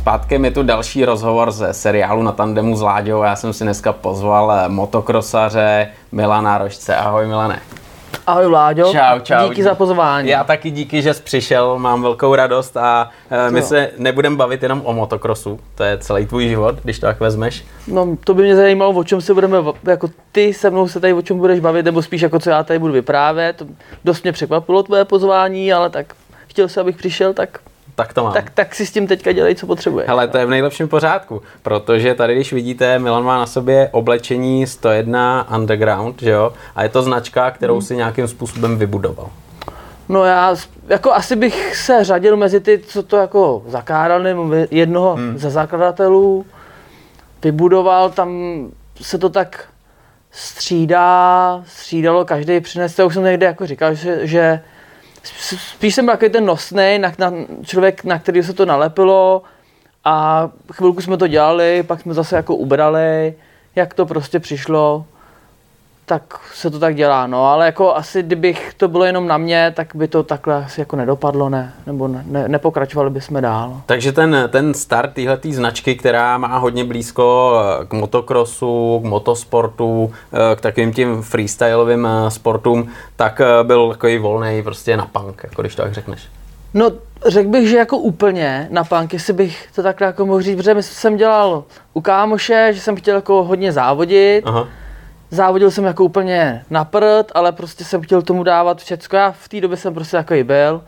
Zpátky mi tu další rozhovor ze seriálu na tandemu s Láďou. Já jsem si dneska pozval eh, motokrosaře Milana Rožce. Ahoj Milane. Ahoj Vláďo, Čau, čau. díky za pozvání. Já taky díky, že jsi přišel, mám velkou radost a eh, my Jo. se nebudeme bavit jenom o motokrosu, to je celý tvůj život, když to tak vezmeš. No, to by mě zajímalo, o čem se budeme, jako ty se mnou se tady o čem budeš bavit, nebo spíš jako co já tady budu vyprávět. Dost mě překvapilo tvoje pozvání, ale tak chtěl jsem, abych přišel, tak, Tak to mám. tak, tak si s tím teďka dělej, co potřebuješ. Hele, to je v nejlepším pořádku, protože tady, když vidíte, Milan má na sobě oblečení 101 Underground, že jo? A je to značka, kterou Hmm. si nějakým způsobem vybudoval. No já jako asi bych se řadil mezi ty, co to jako zakládali, nebo jednoho hmm. ze zakladatelů vybudoval, tam se to tak střídá, střídalo, každý přines, to už jsem někde jako říkal, že, že spíš jsem byl takový ten nosný, na, na, člověk, na který se to nalepilo a chvilku jsme to dělali, pak jsme zase jako ubrali, jak to prostě přišlo, tak se to tak dělá, no, ale jako asi kdybych to bylo jenom na mě, tak by to takhle asi jako nedopadlo, ne, nebo ne, ne, nepokračovali bychom dál. Takže ten, ten start téhleté značky, která má hodně blízko eh, k motokrosu, k motosportu, eh, k takovým tím freestyleovým eh, sportům, tak byl takový volný prostě na punk, jako když to tak řekneš. No, řekl bych, že jako úplně na punk, jestli bych to takhle jako mohl říct, protože jsem dělal u kámoše, že jsem chtěl jako hodně závodit, Aha. Závodil jsem jako úplně na prd, ale prostě jsem chtěl tomu dávat všecko, já v té době jsem prostě takový byl,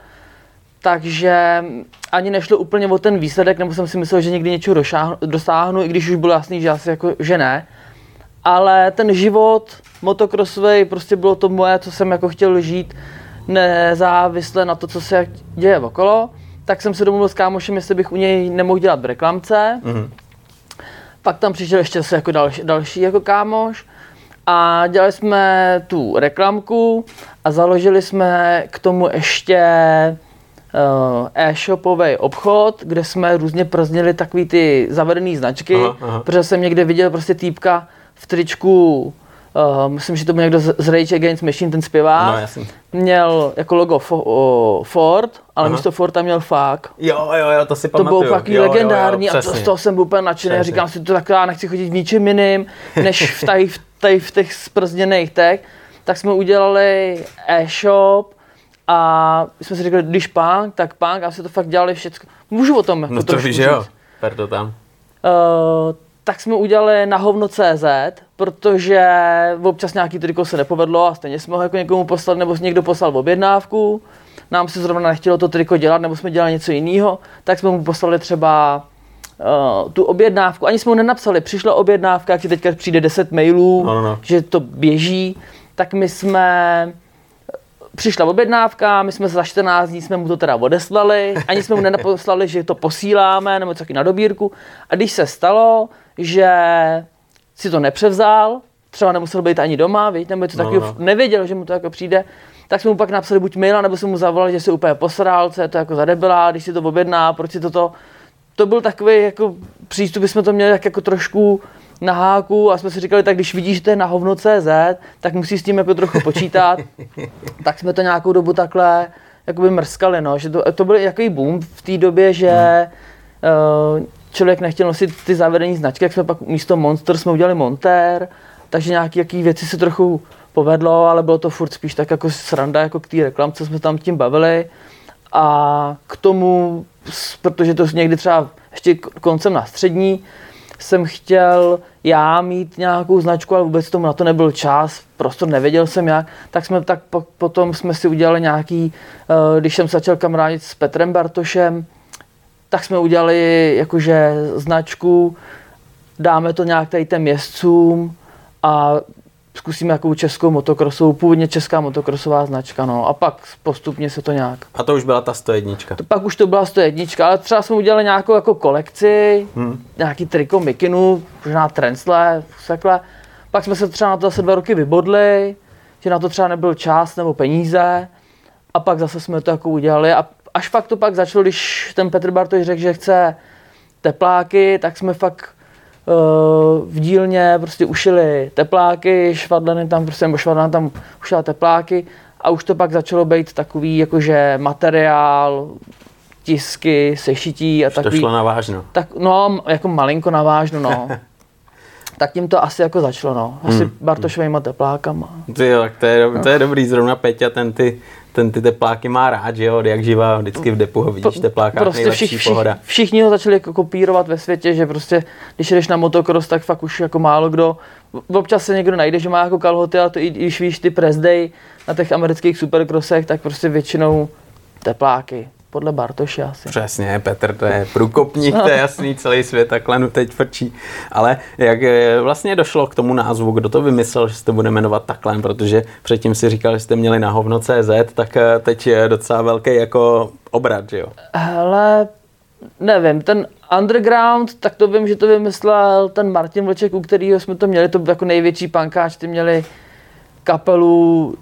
takže ani nešlo úplně o ten výsledek, nebo jsem si myslel, že někdy něčeho došáhnu, dosáhnu, i když už bylo jasný, že asi jako, že ne. Ale ten život motokrosový prostě bylo to moje, co jsem jako chtěl žít, nezávisle na to, co se děje okolo. Tak jsem se domluvil s kámošem, jestli bych u něj nemohl dělat v reklamce. Mhm. Pak tam přišel ještě zase jako další, další jako kámoš a dělali jsme tu reklamku a založili jsme k tomu ještě uh, e-shopový obchod, kde jsme různě prznili takový ty zavedené značky, Aha, aha. protože jsem někde viděl prostě týpka v tričku, uh, myslím, že to byl někdo z, Rage Against Machine, ten zpěvák, No, jasný. měl jako logo fo, o, Ford, ale Aha. místo Ford tam měl fakt. Jo, jo, jo, to si To pamatuju. bylo takový Jo, jo, jo, legendární a to, z toho jsem byl úplně nadšený. Přesně. Říkám si, to tak já nechci chodit v ničem jiným, než v, tady, v, tady v těch sprzděných těch. Tak jsme udělali e-shop a jsme si řekli, když punk, tak punk a si to fakt dělali všechno. Můžu o tom jako No to víš, že jo, říct. per to tam. Uh, tak jsme udělali na hovno.cz, protože občas nějaký triko se nepovedlo a stejně jsme ho jako někomu poslali, nebo někdo poslal objednávku. Nám se zrovna nechtělo to triko dělat, nebo jsme dělali něco jiného, tak jsme mu poslali třeba uh, tu objednávku. Ani jsme mu nenapsali, přišla objednávka, jak ti teďka přijde 10 mailů, No, no, no. že to běží, tak my jsme přišla objednávka, my jsme za 14 dní jsme mu to teda odeslali, ani jsme mu nenaposlali, že to posíláme nebo taky na dobírku. A když se stalo, že si to nepřevzal, třeba nemusel být ani doma, víš, nebo něco No, takového, no. nevěděl, že mu to jako přijde, tak jsme mu pak napsali buď maila, nebo jsme mu zavolali, že se úplně posral, co je to jako za debila, když si to objedná, proč si toto. To byl takový jako přístup, jsme to měli tak jako trošku na háku a jsme si říkali, tak když vidíš, že to je na hovno.cz, tak musíš s tím jako trochu počítat. tak jsme to nějakou dobu takhle jakoby mrskali, no. Že to, to byl jaký boom v té době, že uh, člověk nechtěl nosit ty zavedení značky, jak jsme pak místo Monster jsme udělali Monter, takže nějaké jaký věci se trochu povedlo, ale bylo to furt spíš tak jako sranda, jako k té reklamce jsme tam tím bavili. A k tomu, protože to někdy třeba ještě koncem na střední, jsem chtěl já mít nějakou značku, ale vůbec tomu na to nebyl čas, prostor nevěděl jsem jak, tak jsme tak po, potom jsme si udělali nějaký, eh, když jsem začal kamarádit s Petrem Bartošem, tak jsme udělali jakože značku, dáme to nějak tady těm jezdcům a zkusíme jakou českou motokrosovou, původně česká motokrosová značka, no a pak postupně se to nějak A to už byla ta 101. to pak už to byla 101, ale třeba jsme udělali nějakou jako kolekci, hmm. nějaký triko mikinu, možná trencle, takhle. Pak jsme se třeba na to zase dva roky vybodli, že na to třeba nebyl čas nebo peníze. A pak zase jsme to jako udělali a až fakt to pak začalo, když ten Petr Bartoš řekl, že chce tepláky, tak jsme fakt v dílně prostě ušili tepláky, švadleny tam prostě, nebo švadlena tam ušila tepláky a už to pak začalo být takový jakože materiál, tisky, sešití a Už to takový. šlo na vážno. Tak, no, jako malinko navážno, no. tak tím to asi jako začalo, no. Asi Hmm. Bartošovýma teplákama. Ty jo, tak to je, to je dobrý, zrovna Peťa, ten ty, ten ty tepláky má rád, že jo, jak živá, vždycky v depu ho vidíš v teplákách, prostě nejlepší všich, pohoda. Všich, všichni ho začali jako kopírovat ve světě, že prostě, když jdeš na motocross, tak fakt už jako málo kdo, občas se někdo najde, že má jako kalhoty, ale to i, i když víš ty press day na těch amerických supercrossech, tak prostě většinou tepláky, podle Bartoše asi. Přesně, Petr, to je průkopník, to je jasný, celý svět takhle teď frčí. Ale jak eh, vlastně došlo k tomu názvu, kdo to vymyslel, že se to bude jmenovat takhle, protože předtím si říkal, že jste měli na hovno.cz, tak eh, teď je docela velký jako obrat, že jo? Hele, nevím, ten underground, tak to vím, že to vymyslel ten Martin Vlček, u kterého jsme to měli, to byl jako největší pankáč, ty měli kapelu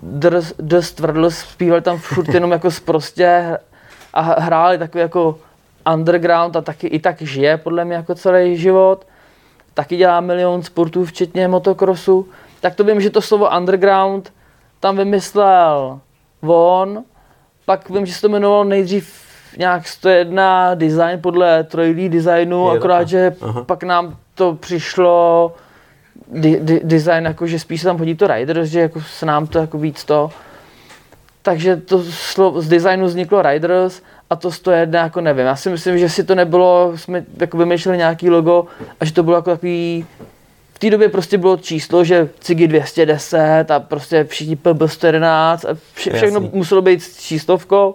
The Stvrdl, zpívali tam furt jenom jako sprostě a hráli takový jako underground a taky i tak žije podle mě jako celý život. Taky dělá milion sportů, včetně motocrossu. Tak to vím, že to slovo underground tam vymyslel on, pak vím, že se to jmenovalo nejdřív nějak 101 design podle 3D designu, Je akorát, že Aha. pak nám to přišlo di, di, design, jako že spíš se tam hodí to Riders, že jako se nám to jako víc to. Takže to slovo, z designu vzniklo Riders a to 101 jako nevím. Já si myslím, že si to nebylo, jsme jako vymýšleli nějaký logo a že to bylo jako takový v té době prostě bylo číslo, že Cigi 210 a prostě všichni PB 111 a vše, všechno Jasný. muselo být s číslovkou.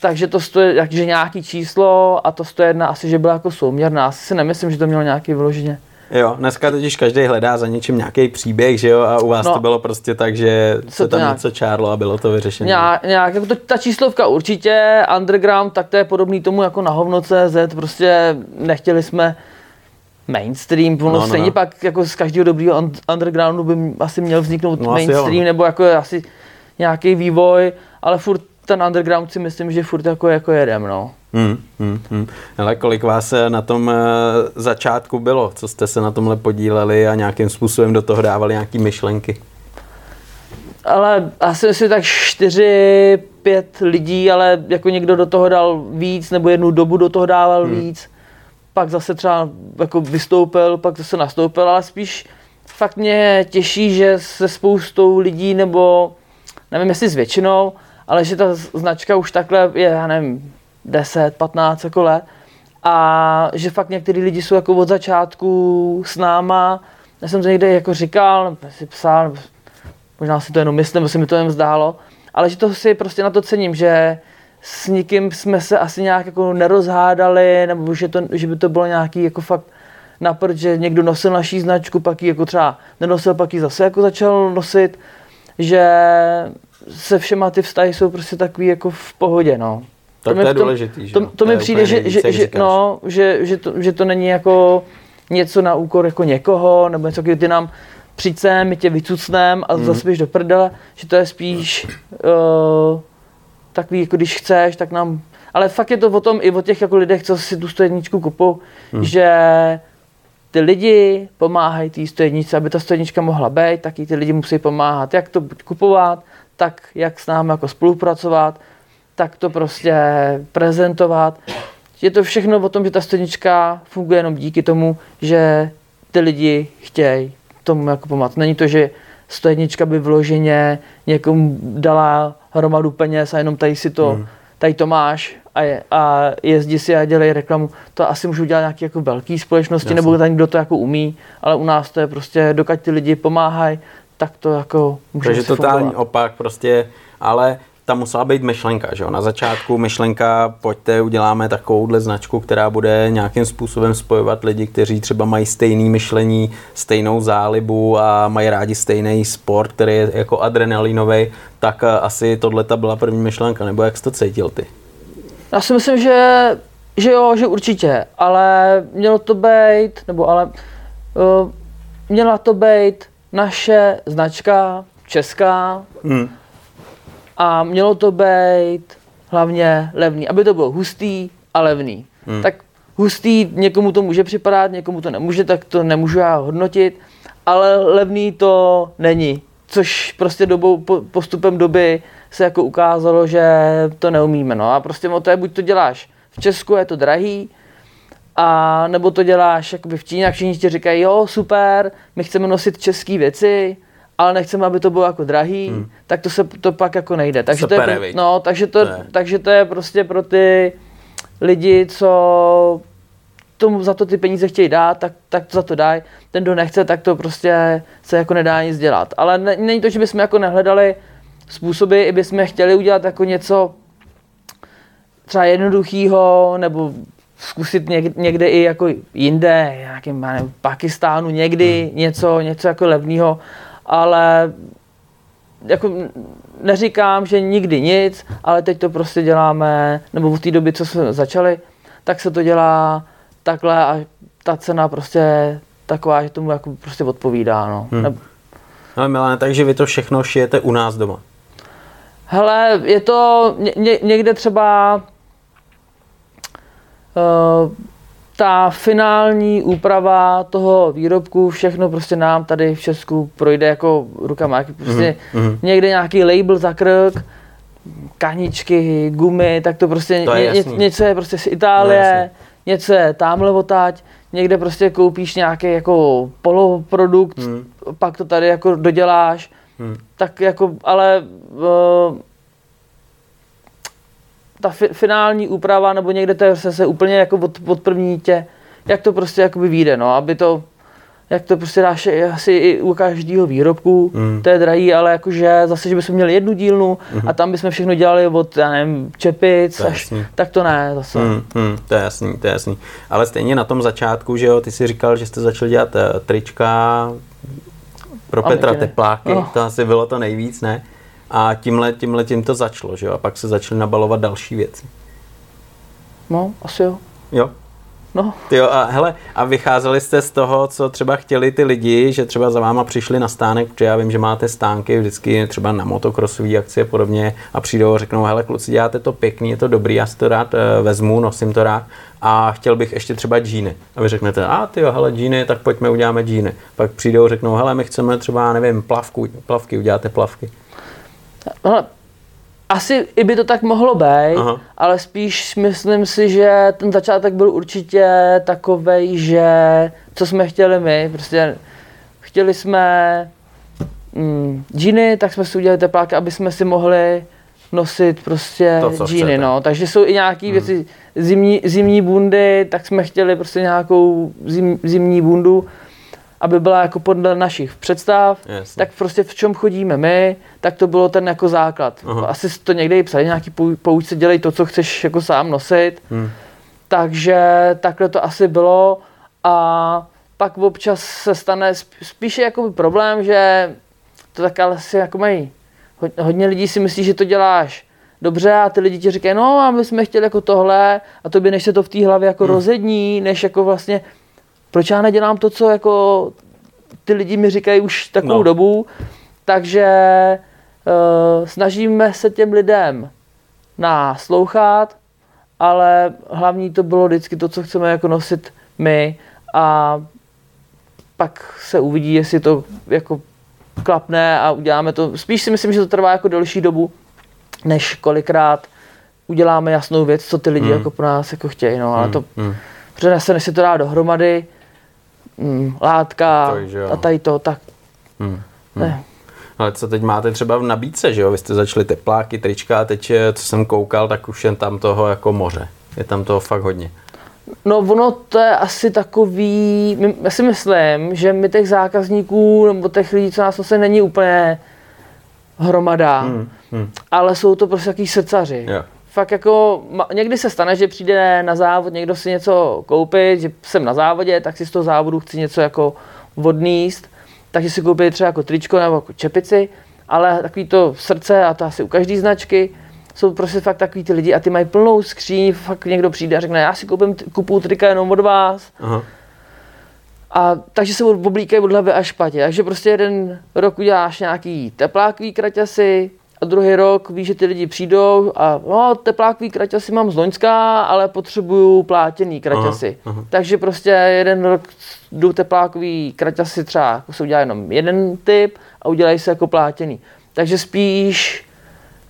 Takže to stojí, takže nějaký číslo a to 101 asi, že byla jako souměrná. Asi si nemyslím, že to mělo nějaký vyloženě. Jo, dneska totiž každý hledá za něčím nějaký příběh, že jo, a u vás No. to bylo prostě tak, že se tam nějak- něco čárlo a bylo to vyřešené. Nějak, nějak jako to, ta číslovka určitě, underground, tak to je podobný tomu jako na hovno.cz, prostě nechtěli jsme mainstream, ono No, no, stejně no. pak jako z každého dobrého un- undergroundu by asi měl vzniknout No, no, asi jo, mainstream, no. nebo jako asi nějaký vývoj, ale furt ten underground si myslím, že furt jako, jako jedem, no. Hmm, hmm, hmm. Ale kolik vás eh, na tom eh, začátku bylo? Co jste se na tomhle podíleli a nějakým způsobem do toho dávali nějaký myšlenky? Ale asi myslím tak čtyři, pět lidí, ale jako někdo do toho dal víc, nebo jednu dobu do toho dával hmm. víc. Pak zase třeba jako vystoupil, pak zase nastoupil, ale spíš fakt mě těší, že se spoustou lidí, nebo nevím jestli s většinou, ale že ta značka už takhle je, já nevím, 10, 15 jako let. A že fakt některý lidi jsou jako od začátku s náma. Já jsem to někde jako říkal, nebo si psal, nebo možná si to jenom myslím, nebo se mi to jen zdálo, ale že to si prostě na to cením, že s nikým jsme se asi nějak jako nerozhádali, nebo že, to, že by to bylo nějaký jako fakt napřed, že někdo nosil naší značku, pak ji jako třeba nenosil, pak ji zase jako začal nosit, že se všema ty vztahy jsou prostě takový jako v pohodě, no. Tak mi to je důležitý, že To, jo? to mi přijde, že, že, že, no, že, že, to, že to není jako něco na úkor jako někoho, nebo něco, kdy ty nám přijď sem, my tě vycucnem a Mhm. zase běž do prdele, že to je spíš uh, takový, jako když chceš, tak nám... Ale fakt je to o tom i o těch jako lidech, co si tu stojničku kupou, Mhm. že ty lidi pomáhají té stojničce, aby ta stojnička mohla být, tak i ty lidi musí pomáhat, jak to buď kupovat, tak jak s námi jako spolupracovat, tak to prostě prezentovat. Je to všechno o tom, že ta stojnička funguje jenom díky tomu, že ty lidi chtějí tomu jako pomáhat. Není to, že stojnička by vloženě někomu dala hromadu peněz a jenom tady si to, Hmm. tady to máš a, je, a jezdí si a dělej reklamu. To asi můžou dělat nějaké jako velké společnosti, Jasně. nebo ten, kdo to jako umí, ale u nás to je prostě, dokud ty lidi pomáhají, tak to jako může Takže totální fungovat. opak prostě, ale tam musela být myšlenka, že jo? Na začátku myšlenka, pojďte, uděláme takovouhle značku, která bude nějakým způsobem spojovat lidi, kteří třeba mají stejné myšlení, stejnou zálibu a mají rádi stejný sport, který je jako adrenalinový, tak eh, asi tohle ta byla první myšlenka, nebo jak jsi to cítil ty? Já si myslím, že, že jo, že určitě, ale mělo to být, nebo ale uh, měla to být naše značka, česká, Hmm. a mělo to být hlavně levný, aby to bylo hustý a levný. Hmm. Tak hustý někomu to může připadat, někomu to nemůže, tak to nemůžu já hodnotit, ale levný to není. Což prostě dobou, po, postupem doby se jako ukázalo, že to neumíme. No a prostě o to je, buď to děláš v Česku je to drahý, a nebo to děláš jakoby v Číně a všichni ti říkají, jo, super, my chceme nosit české věci, ale nechceme, aby to bylo jako drahý, hmm. tak to se to pak jako nejde. Takže to, je, no, takže to, je. takže to je prostě pro ty lidi, co tomu za to ty peníze chtějí dát, tak, tak to za to dají. Ten, kdo nechce, tak to prostě se jako nedá nic dělat. Ale ne, není to, že bychom jako nehledali způsoby, i bychom chtěli udělat jako něco třeba jednoduchého, nebo zkusit někde, i jako jinde, nějakým nevím, Pakistánu, někdy hmm. něco, něco jako levného, ale jako neříkám, že nikdy nic, ale teď to prostě děláme, nebo v té době, co jsme začali, tak se to dělá takhle a ta cena prostě taková, že tomu jako prostě odpovídá. No. Hmm. Nebo... No Milane, takže vy to všechno šijete u nás doma? Hele, je to ně, někde třeba ta finální úprava toho výrobku, všechno prostě nám tady v Česku projde jako rukama. Prostě mm-hmm. někde nějaký label za krk, kaničky, gumy, tak to prostě to je ně, něco je prostě z Itálie, no, něco je tamhle otať, někde prostě koupíš nějaký jako poloprodukt, hmm. pak to tady jako doděláš, hmm. tak jako, ale uh, ta fi- finální úprava, nebo někde to je se úplně jako od, od první tě, jak to prostě jakoby vyjde, no, aby to, jak to prostě dáš asi i u každého výrobku, mm. to je drahý, ale jakože zase, že bychom měli jednu dílnu mm. a tam bychom všechno dělali od, já nevím, čepic, to až, tak to ne zase. Mm, mm, to je jasný, to je jasný. Ale stejně na tom začátku, že jo, ty jsi říkal, že jste začal dělat uh, trička pro a Petra Tepláky, oh. to asi bylo to nejvíc, ne? A tímhle, tímhle tím to začalo, že jo? A pak se začaly nabalovat další věci. No, asi jo. Jo, No. Jo, a hele, a vycházeli jste z toho, co třeba chtěli ty lidi, že třeba za váma přišli na stánek, protože já vím, že máte stánky vždycky třeba na motokrosové akci a podobně a přijdou a řeknou, hele kluci, děláte to pěkný, je to dobrý, já si to rád eh, vezmu, nosím to rád a chtěl bych ještě třeba džíny. A vy řeknete, a ty jo, hele, džíny, tak pojďme uděláme džíny. Pak přijdou a řeknou, hele, my chceme třeba, nevím, plavku, plavky, uděláte plavky. Hele, asi i by to tak mohlo být, Aha. ale spíš myslím si, že ten začátek byl určitě takový, že co jsme chtěli my, prostě chtěli jsme mm, džíny, tak jsme si udělali tepláky, aby jsme si mohli nosit prostě to, džíny, no. Takže jsou i nějaké hmm. věci, zimní, zimní bundy, tak jsme chtěli prostě nějakou zim, zimní bundu, aby byla jako podle našich představ, Jasně. tak prostě v čem chodíme my, tak to bylo ten jako základ. Aha. Asi to někde i psali, nějaký poučce, dělej to, co chceš jako sám nosit. Hmm. Takže takhle to asi bylo a pak občas se stane spíše jako problém, že to tak ale si jako mají. Hodně lidí si myslí, že to děláš dobře a ty lidi ti říkají, no a my jsme chtěli jako tohle a to by než se to v té hlavě jako hmm. rozední, než jako vlastně proč já nedělám to, co jako ty lidi mi říkají už takovou no. dobu, takže uh, snažíme se těm lidem naslouchat, ale hlavní to bylo vždycky to, co chceme jako nosit my a pak se uvidí, jestli to jako klapne a uděláme to. Spíš si myslím, že to trvá jako delší dobu, než kolikrát uděláme jasnou věc, co ty lidi mm. jako po nás jako chtějí. No, ale mm. to, mm. protože se, než se to dá dohromady, mm, látka to, a tady to, tak hmm. Hmm. ne. Ale co teď máte třeba v nabídce, že jo? Vy jste začali tepláky, trička a teď, co jsem koukal, tak už je tam toho jako moře. Je tam toho fakt hodně. No ono to je asi takový, já si myslím, že my těch zákazníků nebo těch lidí, co nás se není úplně hromada, hmm, hmm. ale jsou to prostě takový srdcaři. Yeah fakt jako, někdy se stane, že přijde na závod, někdo si něco koupit, že jsem na závodě, tak si z toho závodu chci něco jako odníst, takže si koupí třeba jako tričko nebo jako čepici, ale takový to srdce a to asi u každé značky, jsou prostě fakt takový ty lidi a ty mají plnou skříň, fakt někdo přijde a řekne, já si koupím, kupu trika jenom od vás. Aha. A takže se oblíkají od hlavy až špatě. Takže prostě jeden rok uděláš nějaký teplákový kraťasy, a druhý rok víš, že ty lidi přijdou a no, teplákový kraťasy mám z Loňska, ale potřebuju plátěný kraťasy. Aha, aha. Takže prostě jeden rok jdu teplákový kraťasy třeba jako se udělá jenom jeden typ a udělají se jako plátěný. Takže spíš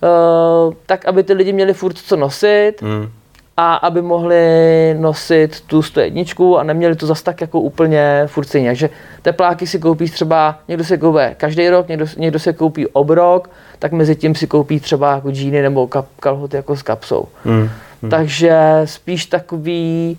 uh, tak, aby ty lidi měli furt co nosit, hmm. A aby mohli nosit tu 101 a neměli to zas tak jako úplně furt stejně. Takže tepláky si koupí třeba, někdo si koupí každý rok, někdo, někdo si koupí obrok, tak mezi tím si koupí třeba jako džíny nebo kap, kalhoty jako s kapsou. Hmm. Hmm. Takže spíš takový,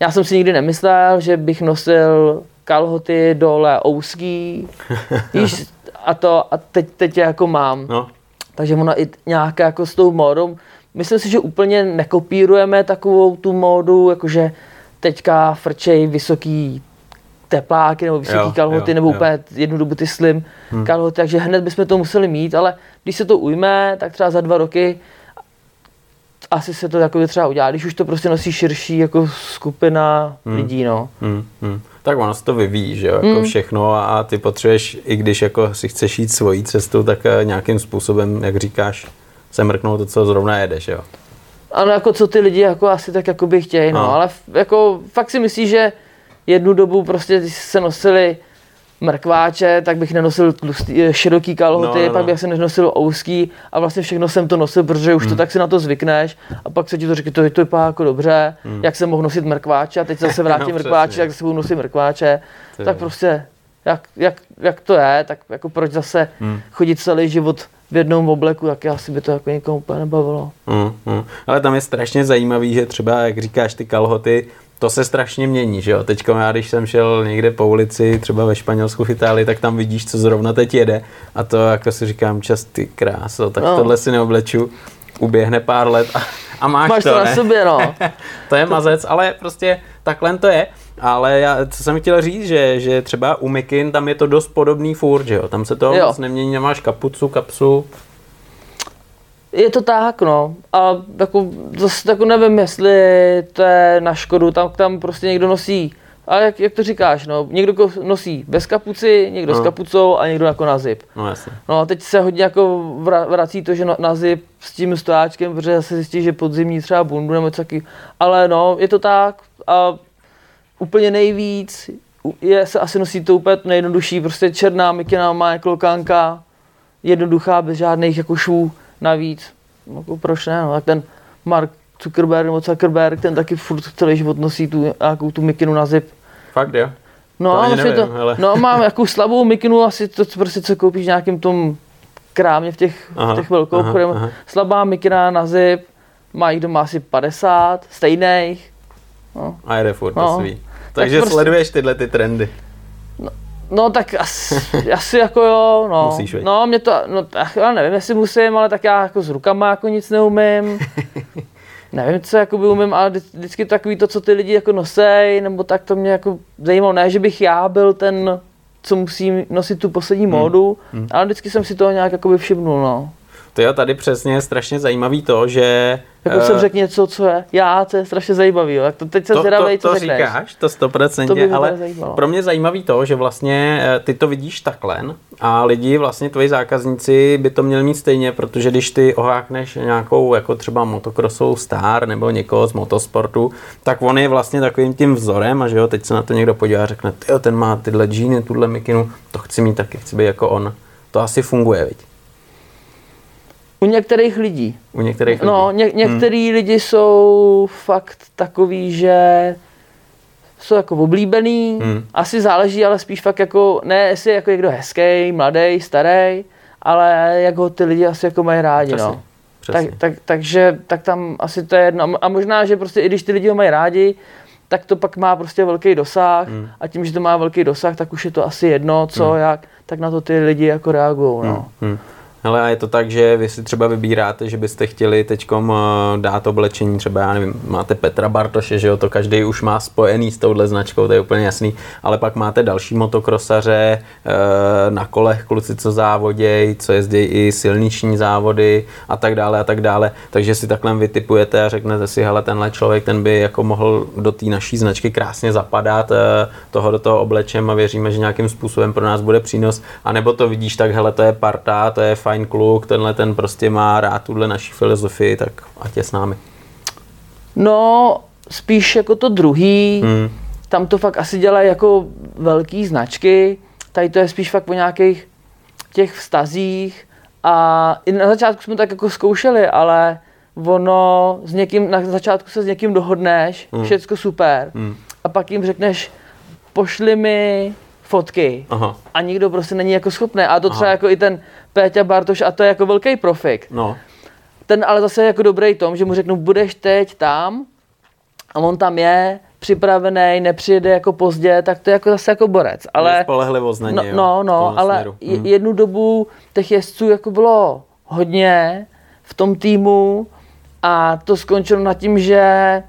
já jsem si nikdy nemyslel, že bych nosil kalhoty dole ouský, víš, a to a teď, teď je jako mám. No. Takže ona i nějaká jako s tou módou, myslím si, že úplně nekopírujeme takovou tu módu, jakože teďka frčej vysoký tepláky nebo vysoký jo, kalhoty, jo, nebo jo. úplně jednu dobu ty slim hmm. kalhoty, takže hned bychom to museli mít, ale když se to ujme, tak třeba za dva roky asi se to jako třeba udělá, když už to prostě nosí širší jako skupina hmm. lidí, no. Hmm. Hmm. Tak ono se to vyvíjí, že jo, jako hmm. všechno a ty potřebuješ, i když jako si chceš jít svojí cestou, tak eh, nějakým způsobem, jak říkáš, se mrknout to, co zrovna jedeš, jo. Ano, jako co ty lidi jako asi tak jako by chtějí, no, no. ale jako fakt si myslíš, že jednu dobu prostě, když se nosili mrkváče, tak bych nenosil tlustý, eh, široký kalhoty, no, no, no. pak bych se nenosil ouský a vlastně všechno jsem to nosil, protože už hmm. to tak si na to zvykneš a pak se ti to řekne, to, to vypadá jako dobře, hmm. jak jsem mohl nosit mrkváče a teď zase vrátím no, mrkváče, tak se budu nosit mrkváče, to tak je. prostě jak, jak, jak, to je, tak jako proč zase hmm. chodit celý život v jednom obleku, tak asi by to jako někomu úplně nebavilo. Hmm, hmm. Ale tam je strašně zajímavý, že třeba, jak říkáš, ty kalhoty, to se strašně mění, že jo. Teď já, když jsem šel někde po ulici, třeba ve Španělsku, v Itálii, tak tam vidíš, co zrovna teď jede. A to, jako si říkám, čas ty kráso, tak no. tohle si neobleču, uběhne pár let a, a máš, máš to, to na sobě, no. to je mazec, ale prostě takhle to je. Ale já, co jsem chtěl říct, že, že třeba u Mikin tam je to dost podobný furt, že jo. Tam se to jo. moc nemění, nemáš kapucu, kapsu. Je to tak, no. A jako, zase jako nevím, jestli to je na škodu, tam, tam prostě někdo nosí, a jak, jak to říkáš, no, někdo nosí bez kapuci, někdo no. s kapucou a někdo jako na zip. No jasně. No a teď se hodně jako vrací to, že na zip s tím stojáčkem, protože zase zjistí, že podzimní třeba bundu nebo taky. Ale no, je to tak a úplně nejvíc je, se asi nosí to úplně nejjednodušší, prostě černá mikina má jako klokánka, jednoduchá, bez žádných jako švů navíc. Jako proč ne, no, tak ten Mark Zuckerberg nebo Zuckerberg, ten taky furt celý život nosí tu, nějakou tu mikinu na zip. Fakt jo? No, to nevím, to, hele. no mám jakou slabou mikinu, asi to prostě co koupíš v nějakým tom krámě v těch, aha, v těch velkou aha, aha. Slabá mikina na zip, má jich doma asi 50, stejných. No. A jede furt, no. to ví. Takže tak prostě, sleduješ tyhle ty trendy. No, No tak asi, asi jako jo, no. Musíš, veď. No mě to, no já nevím, jestli musím, ale tak já jako s rukama jako nic neumím. nevím, co jako by umím, ale vždycky takový to, co ty lidi jako nosej, nebo tak to mě jako zajímalo. Ne, že bych já byl ten, co musí nosit tu poslední hmm. módu, hmm. ale vždycky jsem si toho nějak jako by všimnul, no. To je tady přesně je strašně zajímavý to, že... Jako uh, jsem řekl něco, co je já, to je strašně zajímavý, jo. to teď se to, zvědavej, co to řekneš. říkáš, to stoprocentně, ale zajímalo. pro mě zajímavý to, že vlastně eh, ty to vidíš takhle a lidi, vlastně tvoji zákazníci by to měli mít stejně, protože když ty ohákneš nějakou jako třeba motokrosovou star nebo někoho z motosportu, tak on je vlastně takovým tím vzorem a že jo, teď se na to někdo podívá a řekne, jo, ten má tyhle džíny, tuhle mikinu, to chci mít taky, chci být jako on. To asi funguje, viď? U některých lidí. U některých no, lidí. No, ně, některý hmm. lidi jsou fakt takový, že jsou jako oblíbený, hmm. asi záleží, ale spíš fakt jako, ne jestli jako někdo hezký, mladý, starý, ale jak ho ty lidi asi jako mají rádi, Přesně. no. Tak, tak, takže tak tam asi to je jedno. A možná, že prostě i když ty lidi ho mají rádi, tak to pak má prostě velký dosah hmm. a tím, že to má velký dosah, tak už je to asi jedno, co, hmm. jak, tak na to ty lidi jako reagují, no. Hmm. Hmm. Hele, a je to tak, že vy si třeba vybíráte, že byste chtěli teď eh, dát oblečení, třeba já nevím, máte Petra Bartoše, že jo, to každý už má spojený s touhle značkou, to je úplně jasný, ale pak máte další motokrosaře eh, na kolech, kluci, co závodějí, co jezdí i silniční závody a tak dále a tak dále, takže si takhle vytipujete a řeknete si, hele, tenhle člověk, ten by jako mohl do té naší značky krásně zapadat, eh, toho do toho oblečem a věříme, že nějakým způsobem pro nás bude přínos, anebo to vidíš tak, hele, to je parta, to je fajn kluk, tenhle ten prostě má rád tuhle naší filozofii, tak ať je s námi. No, spíš jako to druhý, hmm. tam to fakt asi dělají jako velký značky, tady to je spíš fakt o nějakých těch vztazích a i na začátku jsme tak jako zkoušeli, ale ono s někým, na začátku se s někým dohodneš, Hmm. všecko super, Hmm. a pak jim řekneš, pošli mi fotky. Aha. A nikdo prostě není jako schopný. A to třeba Aha. jako i ten Péťa Bartoš, a to je jako velký profik. No. Ten ale zase je jako dobrý tom, že mu řeknu, budeš teď tam a on tam je, připravený, nepřijede jako pozdě, tak to je jako zase jako borec. Ale, Spolehlivost na no, jo, no, no ale směru. je- Hm. jednu dobu těch jezdců jako bylo hodně v tom týmu a to skončilo nad tím, že eh,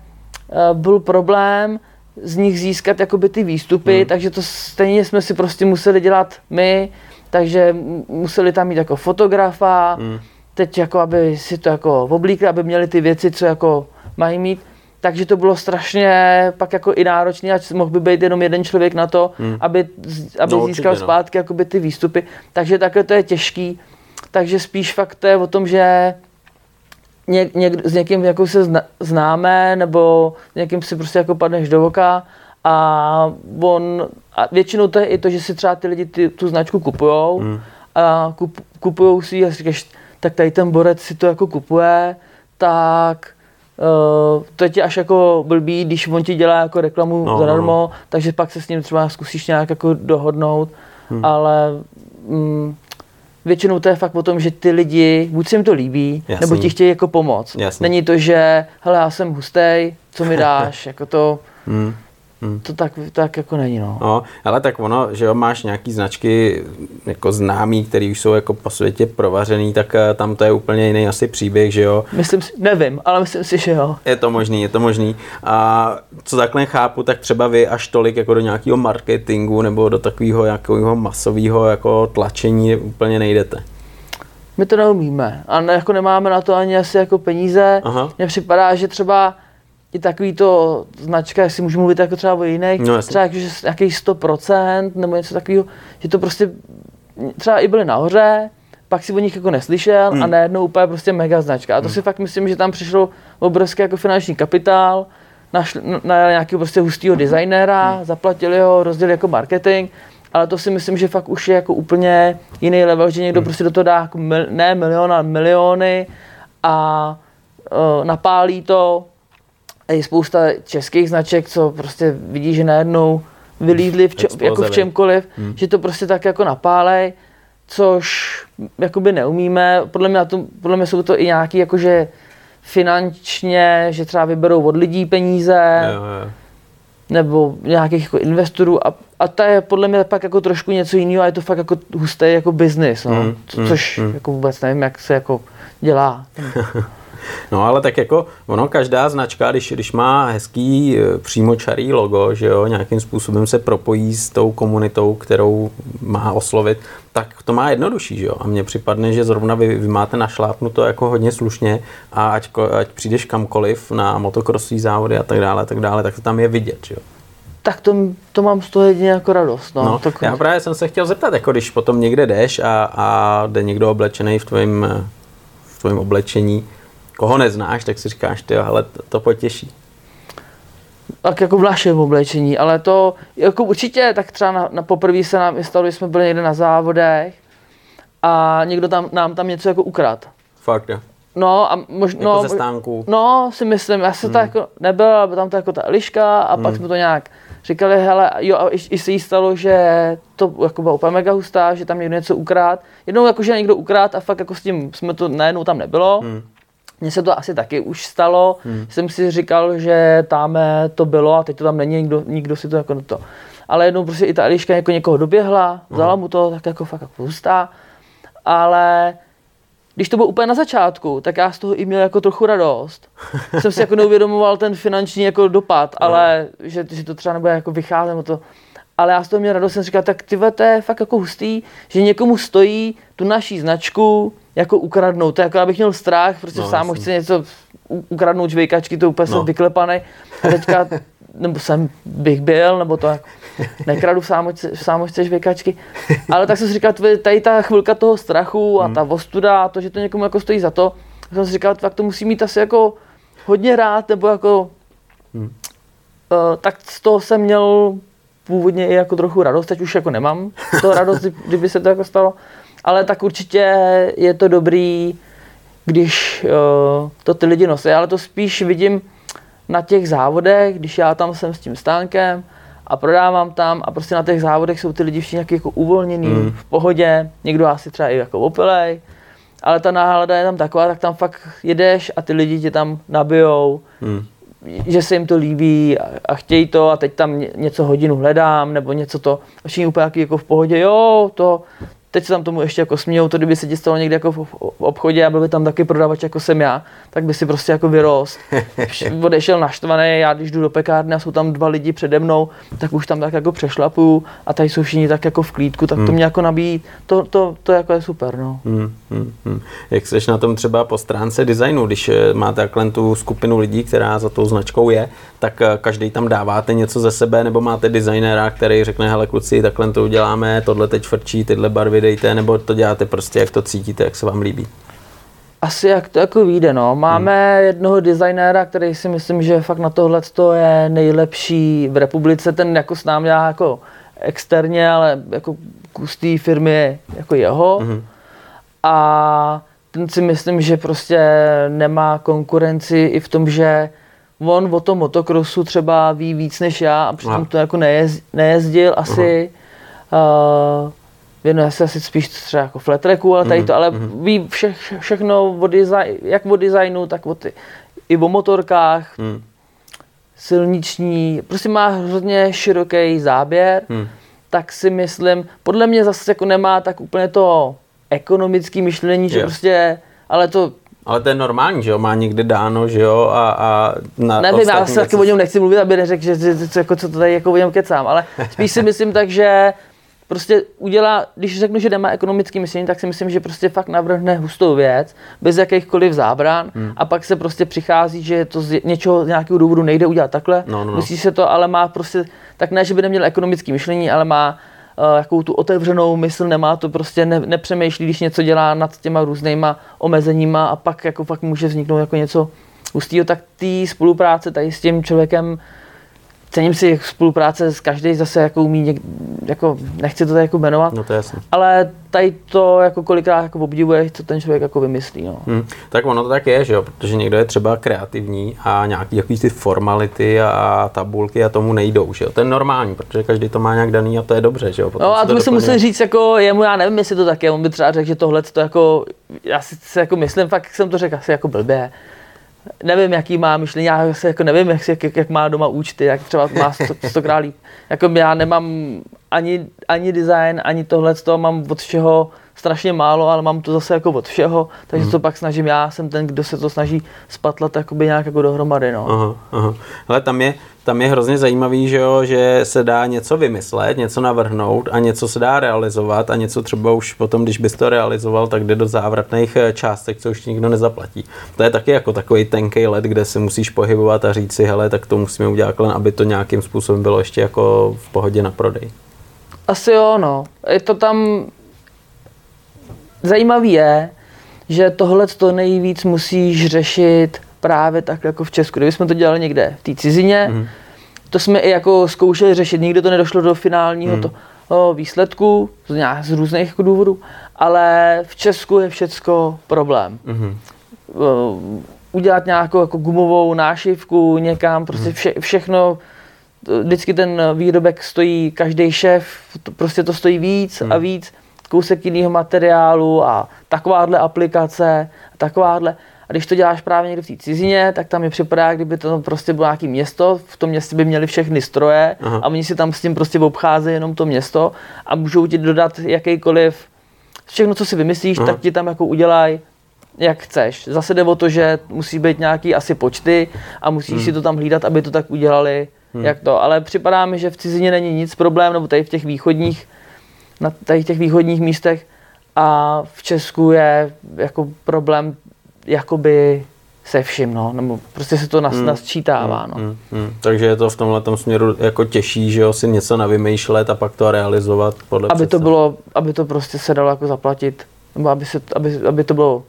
byl problém z nich získat jakoby ty výstupy, Hmm. takže to stejně jsme si prostě museli dělat my, takže museli tam mít jako fotografa, Hmm. teď jako aby si to jako oblíkli, aby měli ty věci, co jako mají mít. Takže to bylo strašně pak jako i náročné, ať mohl by být jenom jeden člověk na to, Hmm. aby, aby No, no, určitě, získal no. zpátky jakoby ty výstupy. Takže takhle to je těžký. Takže spíš fakt to je o tom, že ně, něk, s někým jako se zna, známe, nebo s někým si prostě jako padneš do oka a on, a většinou to je i to, že si třeba ty lidi ty, tu značku kupujou Hmm. a kup, kupujou si ji a říkáš, tak tady ten borec si to jako kupuje, tak uh, to je ti až jako blbý, když on ti dělá jako reklamu No, no, no, zadarmo, takže pak se s ním třeba zkusíš nějak jako dohodnout, hmm. ale mm, většinou to je fakt o tom, že ty lidi, buď se jim to líbí, Jasný. nebo ti chtějí jako pomoct. Jasný. Není to, že hele, já jsem hustej, co mi dáš, jako to, Hmm. To tak, tak jako není, no. No, ale tak ono, že jo, máš nějaký značky jako známý, který už jsou jako po světě provařený, tak eh, tam to je úplně jiný asi příběh, že jo. Myslím si, nevím, ale myslím si, že jo. Je to možný, je to možný. A co takhle chápu, tak třeba vy až tolik jako do nějakého marketingu nebo do takového nějakého masového jako tlačení úplně nejdete. My to neumíme a ne, jako nemáme na to ani asi jako peníze. Aha. Mně připadá, že třeba i takový to značka, jestli můžu mluvit jako třeba o jiných, No, třeba jako, že nějaký 100% nebo něco takového, že to prostě třeba i byly nahoře, pak si o nich jako neslyšel Hmm. a najednou úplně prostě mega značka. A to si fakt myslím, že tam přišlo obrovský jako finanční kapitál, našli, na nějakého prostě hustého designéra, Hmm. zaplatili ho, rozdělili jako marketing, ale to si myslím, že fakt už je jako úplně jiný level, že někdo Hmm. prostě do toho dá jako mil, ne milion, ale miliony a uh, napálí to. A je spousta českých značek, co prostě vidí, že najednou vylídli v, če, Exploze, jako v čemkoliv, Hmm. že to prostě tak jako napálej, což jakoby neumíme. Podle mě, tom, podle mě jsou to i nějaký jakože finančně, že třeba vyberou od lidí peníze, Jo, jo. nebo nějakých jako investorů a, a to je podle mě pak jako trošku něco jiného a je to fakt jako hustý jako business, no. Mm, Co- mm, což mm. jako vůbec nevím, jak se jako dělá. No ale tak jako ono, každá značka, když, když má hezký eh, přímočarý logo, že jo, nějakým způsobem se propojí s tou komunitou, kterou má oslovit, tak to má jednodušší, že jo. A mně připadne, že zrovna vy, vy máte našlápnuto jako hodně slušně a ať, ať přijdeš kamkoliv na motokrosové závody a tak dále, a tak dále, tak to tam je vidět, že jo. Tak to, to mám z toho jedině jako radost, no. No, tak, já právě jsem se chtěl zeptat, jako když potom někde jdeš a, a jde někdo oblečený v tvém, eh, v tvém oblečení, koho neznáš, tak si říkáš, ty, ale to, to potěší. tak jako v našem oblečení, ale to jako určitě, tak třeba na, na poprvé se nám stalo, že jsme byli někde na závodech a někdo tam, nám tam něco jako ukrad. Fakt, jo. No a možná... Jako no, ze stánku. No, si myslím, já jsem hmm. to jako nebyl, ale tam to jako ta Eliška a hmm. pak jsme to nějak říkali, hele, jo, a i, i se jí stalo, že to jako byla úplně mega hustá, že tam někdo něco ukrát. Jednou jako, že někdo ukrát a fakt jako s tím jsme to najednou tam nebylo. Hmm. Mně se to asi taky už stalo, hmm. jsem si říkal, že tam to bylo a teď to tam není, nikdo, nikdo si to jako to. Ale jednou prostě i ta Eliška jako někoho doběhla, vzala mu to, tak jako fakt jako hustá. Ale když to bylo úplně na začátku, tak já z toho i měl jako trochu radost. Jsem si jako neuvědomoval ten finanční jako dopad, No. ale že, že to třeba nebude jako vycházet to. Ale já z toho měl radost, jsem říkal, tak ty to je fakt jako hustý, že někomu stojí tu naší značku jako ukradnout. To je jako, abych měl strach, protože No, sám chci něco ukradnout žvejkačky, to úplně No. jsem vyklepaný. A teďka, nebo jsem bych byl, nebo to jako, nekradu v sámočce, v sámočce žvejkačky. Ale tak jsem si říkal, tady ta chvilka toho strachu a Hmm. ta ostuda a to, že to někomu jako stojí za to, tak jsem si říkal, tak to musí mít asi jako hodně rád, nebo jako, Hmm. uh, tak z toho jsem měl původně i jako trochu radost, teď už jako nemám to radost, kdy- kdyby se to jako stalo, ale tak určitě je to dobrý, když uh, to ty lidi nosí, ale to spíš vidím na těch závodech, když já tam jsem s tím stánkem a prodávám tam a prostě na těch závodech jsou ty lidi všichni jako uvolněný, mm. v pohodě, někdo asi třeba i jako opilej, ale ta nálada je tam taková, tak tam fakt jedeš a ty lidi tě tam nabijou, mm. Že se jim to líbí a, a chtějí to a teď tam něco hodinu hledám nebo něco to, všichni úplně jako v pohodě, jo, to, teď se tam tomu ještě jako smějou, to kdyby se ti stalo někde jako v obchodě a byl by tam taky prodavač jako jsem já, tak by si prostě jako vyrost. Odešel naštvaný, já když jdu do pekárny a jsou tam dva lidi přede mnou, tak už tam tak jako přešlapuju a tady jsou všichni tak jako v klídku, tak to hmm. mě jako nabíjí, to, to, to jako je super, no. Hmm, hmm, hmm. Jak jsi na tom třeba po stránce designu, když eh, máte takhle tu skupinu lidí, která za tou značkou je, tak eh, každý tam dáváte něco ze sebe, nebo máte designéra, který řekne, hele kluci, takhle to uděláme, tohle teď frčí, tyhle barvy dejte, nebo to děláte prostě, jak to cítíte, jak se vám líbí? Asi jak to jako vyjde, no. Máme hmm. jednoho designéra, který si myslím, že fakt na tohle je nejlepší v republice. Ten jako s námi dělá jako externě, ale jako kus té firmy je jako jeho. Hmm. A ten si myslím, že prostě nemá konkurenci i v tom, že on o tom motokrosu třeba ví víc než já a přitom to jako nejezd, nejezdil asi. Uh, věnuje se asi spíš třeba jako flat tracku, ale tady to, ale mm-hmm. ví vše, všechno o design, jak o designu, tak o ty, i o motorkách, mm. silniční, prostě má hodně široký záběr, mm. tak si myslím, podle mě zase jako nemá tak úplně to ekonomické myšlení, že yeah. prostě, ale to ale to je normální, že jo? Má někde dáno, že jo? A, a na Nevím, já se taky o něm nechci mluvit, aby neřekl, že, že, že, jako, co to tady jako o něm kecám, ale spíš si myslím tak, že prostě udělá, když řeknu, že nemá ekonomický myšlení, tak si myslím, že prostě fakt navrhne hustou věc, bez jakýchkoliv zábran hmm. a pak se prostě přichází, že to z něčeho, z nějakého důvodu nejde udělat takhle, no, no, no. musí se to, ale má prostě, tak ne, že by neměl ekonomický myšlení, ale má uh, jakou tu otevřenou mysl, nemá to prostě, ne, nepřemýšlí, když něco dělá nad těma různýma omezeníma a pak jako fakt může vzniknout jako něco hustého, tak té spolupráce tady s tím člověkem cením si spolupráce s každý zase jako umí, něk, jako nechci to tady jako jmenovat, no to jasně. ale tady to jako kolikrát jako obdivuje, co ten člověk jako vymyslí. No. Hmm. Tak ono to tak je, že jo, protože někdo je třeba kreativní a nějaký jaký ty formality a tabulky a tomu nejdou, že jo. To je normální, protože každý to má nějak daný a to je dobře, že jo. Potom no a to by se musím říct, jako jemu, já nevím, jestli to tak je, on by třeba řekl, že tohle to jako, já si jako myslím, fakt jsem to řekl asi jako blbě, nevím, jaký má myšlení, já se jako nevím, jak, jak, jak má doma účty, jak třeba má stokrát líp. Jako já nemám ani, ani design, ani tohle, toho mám od všeho strašně málo, ale mám to zase jako od všeho, takže hmm. to pak snažím já, jsem ten, kdo se to snaží spatlat jakoby nějak jako dohromady. No. Aha, aha. Ale tam je, tam je hrozně zajímavý, že, jo, že se dá něco vymyslet, něco navrhnout a něco se dá realizovat a něco třeba už potom, když bys to realizoval, tak jde do závratných eh, částek, co už nikdo nezaplatí. To je taky jako takový tenký let, kde se musíš pohybovat a říct si, hele, tak to musíme udělat, aby to nějakým způsobem bylo ještě jako v pohodě na prodej. Asi jo, no. Je to tam... Zajímavý je, že tohle to nejvíc musíš řešit právě tak jako v Česku. Kdybychom to dělali někde v té cizině, mm. to jsme i jako zkoušeli řešit, nikdy to nedošlo do finálního mm. to, o, výsledku z, nějak, z různých jako důvodů, ale v Česku je všecko problém. Mm. O, udělat nějakou jako gumovou nášivku někam, prostě mhm. vše, všechno, vždycky ten výrobek stojí, každý šéf, to, prostě to stojí víc mm. a mhm. víc, kousek jiného materiálu a takováhle aplikace, takováhle. A když to děláš právě někde v té cizině, tak tam mi připadá, kdyby to prostě bylo nějaké město, v tom městě by měli všechny stroje Aha. a oni si tam s tím prostě obcházejí jenom to město a můžou ti dodat jakýkoliv, všechno, co si vymyslíš, Aha. tak ti tam jako udělají jak chceš. Zase jde o to, že musí být nějaký asi počty a musíš hmm. si to tam hlídat, aby to tak udělali, hmm. jak to. Ale připadá mi, že v cizině není nic problém, nebo tady v těch východních, na tady těch východních místech a v Česku je jako problém jakoby se vším, no, nebo prostě se to nas, hmm. nasčítává, no. Hmm, hmm. Takže je to v tomhle směru jako těžší, že jo, si něco navymýšlet a pak to realizovat podle Aby to bylo, aby to prostě se dalo jako zaplatit, nebo aby, se, aby, aby to bylo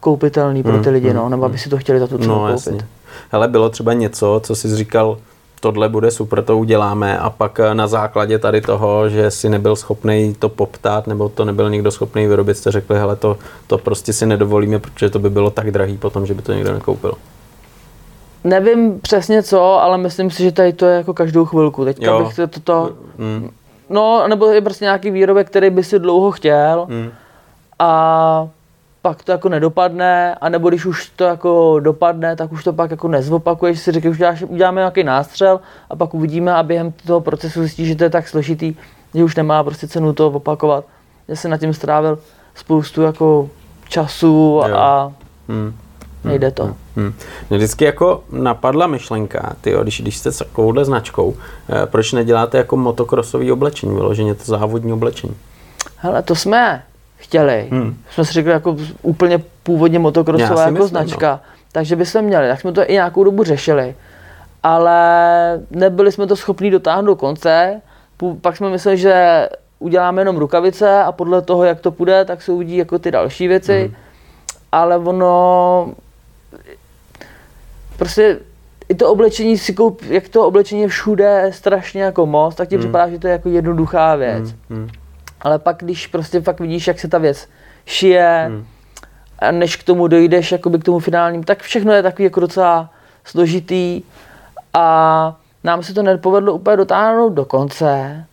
koupitelný pro ty hmm, lidi, hmm, no, nebo aby hmm. si to chtěli za tu cenu no, koupit. Jasně. Hele, bylo třeba něco, co jsi říkal, tohle bude super, to uděláme a pak na základě tady toho, že si nebyl schopný to poptat nebo to nebyl někdo schopný vyrobit, jste řekli, hele, to, to prostě si nedovolíme, protože to by bylo tak drahý potom, že by to někdo nekoupil. Nevím přesně co, ale myslím si, že tady to je jako každou chvilku. Teďka jo. bych to, toto... Mm. No, nebo je prostě nějaký výrobek, který by si dlouho chtěl mm. a pak to jako nedopadne, anebo když už to jako dopadne, tak už to pak jako nezopakuješ, si řekneš, že uděláme nějaký nástřel a pak uvidíme a během toho procesu zjistí, že to je tak složitý, že už nemá prostě cenu to opakovat. Já jsem nad tím strávil spoustu jako času a hmm. nejde to. Hmm. Hmm. Mě vždycky jako napadla myšlenka, ty, když, když jste s takovouhle značkou, eh, proč neděláte jako motokrosový oblečení, vyloženě to závodní oblečení? Hele, to jsme chtěli. Hmm. Jsme si řekli jako úplně původně motokrosová jako myslím, značka, no. takže bychom měli, tak jsme to i nějakou dobu řešili. Ale nebyli jsme to schopni dotáhnout do konce, pak jsme mysleli, že uděláme jenom rukavice a podle toho, jak to půjde, tak se uvidí jako ty další věci. Hmm. Ale ono, prostě i to oblečení si koup, jak to oblečení je všude strašně jako moc, tak ti hmm. připadá, že to je jako jednoduchá věc. Hmm. Hmm ale pak, když prostě fakt vidíš, jak se ta věc šije, hmm. a než k tomu dojdeš, jakoby k tomu finálním, tak všechno je takový jako docela složitý a nám se to nepovedlo úplně dotáhnout do konce,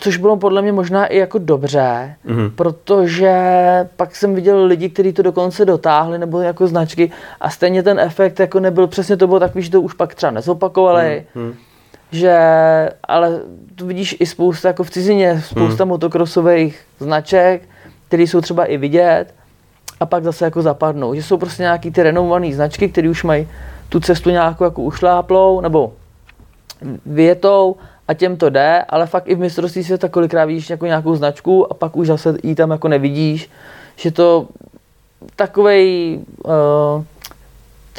což bylo podle mě možná i jako dobře, mm-hmm. protože pak jsem viděl lidi, kteří to dokonce dotáhli, nebo jako značky a stejně ten efekt jako nebyl přesně to bylo takový, že to už pak třeba nezopakovali. Mm-hmm že, ale tu vidíš i spousta, jako v cizině, spousta hmm. motokrosových značek, které jsou třeba i vidět a pak zase jako zapadnou. Že jsou prostě nějaký ty renomované značky, které už mají tu cestu nějakou jako ušláplou nebo větou a těm to jde, ale fakt i v mistrovství světa kolikrát vidíš jako nějakou značku a pak už zase ji tam jako nevidíš, že to takovej uh,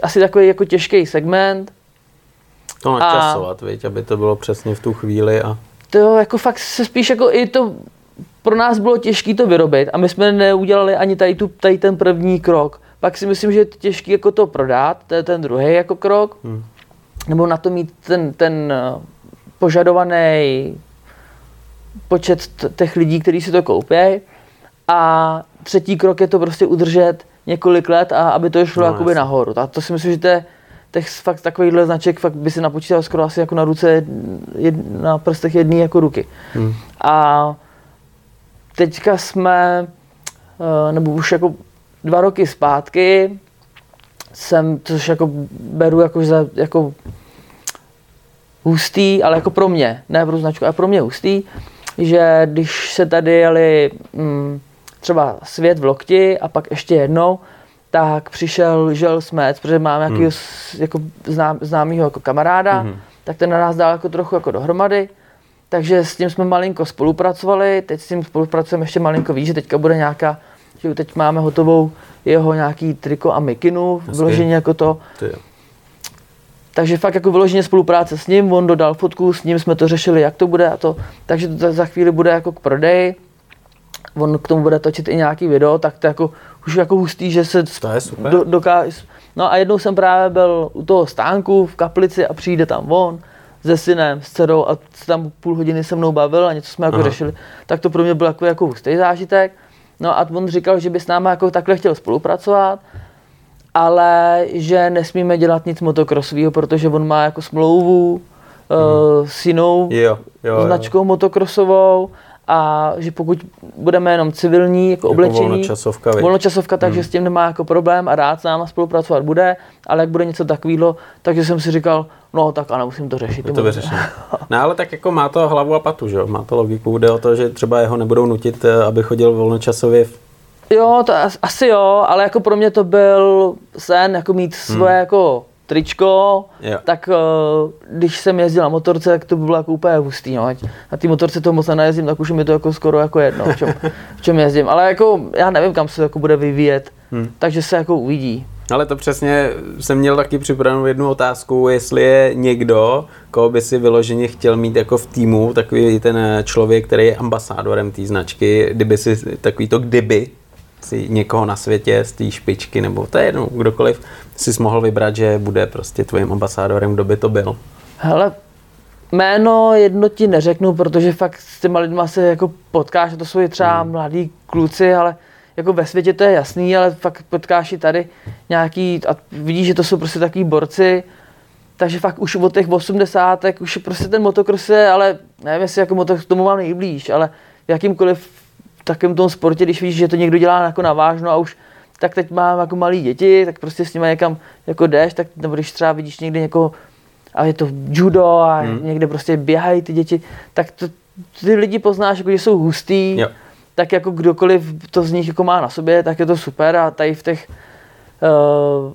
asi takový jako těžký segment, to načasovat, a, viď, aby to bylo přesně v tu chvíli. A... To jako fakt se spíš jako i to pro nás bylo těžké to vyrobit a my jsme neudělali ani tady, tu, tady ten první krok. Pak si myslím, že je těžké jako to prodat, to je ten druhý jako krok, hmm. nebo na to mít ten, ten eh, požadovaný počet těch lidí, kteří si to koupí. A třetí krok je to prostě udržet několik let a aby to šlo no, jakoby nahoru. A to si myslím, že to je těch fakt takovýchhle značek fakt by si napočítal skoro asi jako na ruce, jed, na prstech jedné jako ruky. Hmm. A teďka jsme, eh, nebo už jako dva roky zpátky, jsem, což jako beru jako, za, jako hustý, ale jako pro mě, ne pro značku, ale pro mě hustý, že když se tady jeli mm, třeba svět v lokti a pak ještě jednou, tak přišel Žel Smec, protože máme hmm. nějakého jako znám, známého jako kamaráda, hmm. tak ten na nás dal jako trochu jako dohromady. Takže s tím jsme malinko spolupracovali, teď s tím spolupracujeme ještě malinko víc, že teďka bude nějaká, že teď máme hotovou jeho nějaký triko a mikinu, vložení jako to. Ty. Takže fakt jako vyloženě spolupráce s ním, on dodal fotku, s ním jsme to řešili, jak to bude a to, takže to za chvíli bude jako k prodeji. On k tomu bude točit i nějaký video, tak to jako už jako hustý, že se to je super. Do, dokáže. No a jednou jsem právě byl u toho stánku v kaplici a přijde tam on se synem, s dcerou a tam půl hodiny se mnou bavil a něco jsme jako Aha. řešili. Tak to pro mě byl jako, jako hustý zážitek. No a on říkal, že by s námi jako takhle chtěl spolupracovat, ale že nesmíme dělat nic motokrosového, protože on má jako smlouvu mm. uh, s jinou jo, jo, značkou jo. motokrosovou a že pokud budeme jenom civilní, jako, jako oblečení, volnočasovka, volnočasovka takže hmm. s tím nemá jako problém a rád s náma spolupracovat bude, ale jak bude něco takového, takže jsem si říkal, no tak ano, musím to řešit. Je to vyřešení. No ale tak jako má to hlavu a patu, že? má to logiku, jde o to, že třeba jeho nebudou nutit, eh, aby chodil volnočasově Jo, to asi jo, ale jako pro mě to byl sen, jako mít svoje hmm. jako tričko, jo. tak uh, když jsem jezdil na motorce, tak to by bylo jako úplně hustý. No. Na té motorce to moc nejezdím, tak už mi to jako skoro jako jedno, v čem, v čem jezdím. Ale jako já nevím, kam se to jako bude vyvíjet, hmm. takže se jako uvidí. Ale to přesně jsem měl taky připravenou jednu otázku, jestli je někdo, koho by si vyloženě chtěl mít jako v týmu, takový ten člověk, který je ambasádorem té značky, kdyby si takový to kdyby si někoho na světě z té špičky, nebo to je jedno, kdokoliv, si mohl vybrat, že bude prostě tvým ambasádorem, kdo by to byl? Hele, jméno jedno ti neřeknu, protože fakt s těma lidma se jako potkáš, to jsou i třeba hmm. mladí kluci, ale jako ve světě to je jasný, ale fakt potkáš i tady nějaký, a vidíš, že to jsou prostě takový borci, takže fakt už od těch 80. už prostě ten motocross je, ale nevím, jestli jako motor, k tomu mám nejblíž, ale v jakýmkoliv takovém tom sportě, když víš, že to někdo dělá jako navážno a už tak teď mám jako malí děti, tak prostě s nimi někam jako jdeš, tak, nebo když třeba vidíš někdy někoho, a je to judo a hmm. někde prostě běhají ty děti, tak to, ty lidi poznáš, jako, že jsou hustý, jo. tak jako kdokoliv to z nich jako má na sobě, tak je to super a tady v těch uh,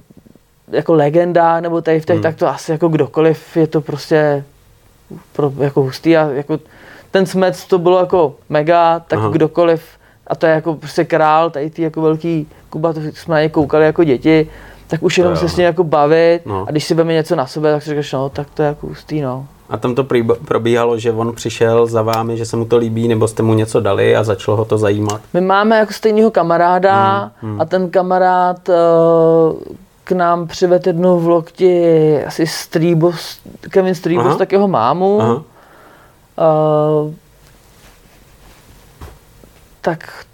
jako legenda nebo tady v těch, hmm. tak to asi jako kdokoliv je to prostě pro, jako hustý a jako ten smec to bylo jako mega, tak Aha. kdokoliv a to je jako prostě král, tady ty jako velký Kuba, to jsme na něj koukali jako děti, tak už jenom se s ním jako bavit no. a když si veme něco na sebe, tak si říkáš, no, tak to je jako hustý, no. A tam to probíhalo, že on přišel za vámi, že se mu to líbí, nebo jste mu něco dali a začalo ho to zajímat? My máme jako stejného kamaráda mm, mm. a ten kamarád uh, k nám přivedl jednu v lokti asi Strýbos, Kevin Strýbos, tak jeho mámu. Aha. Uh, tak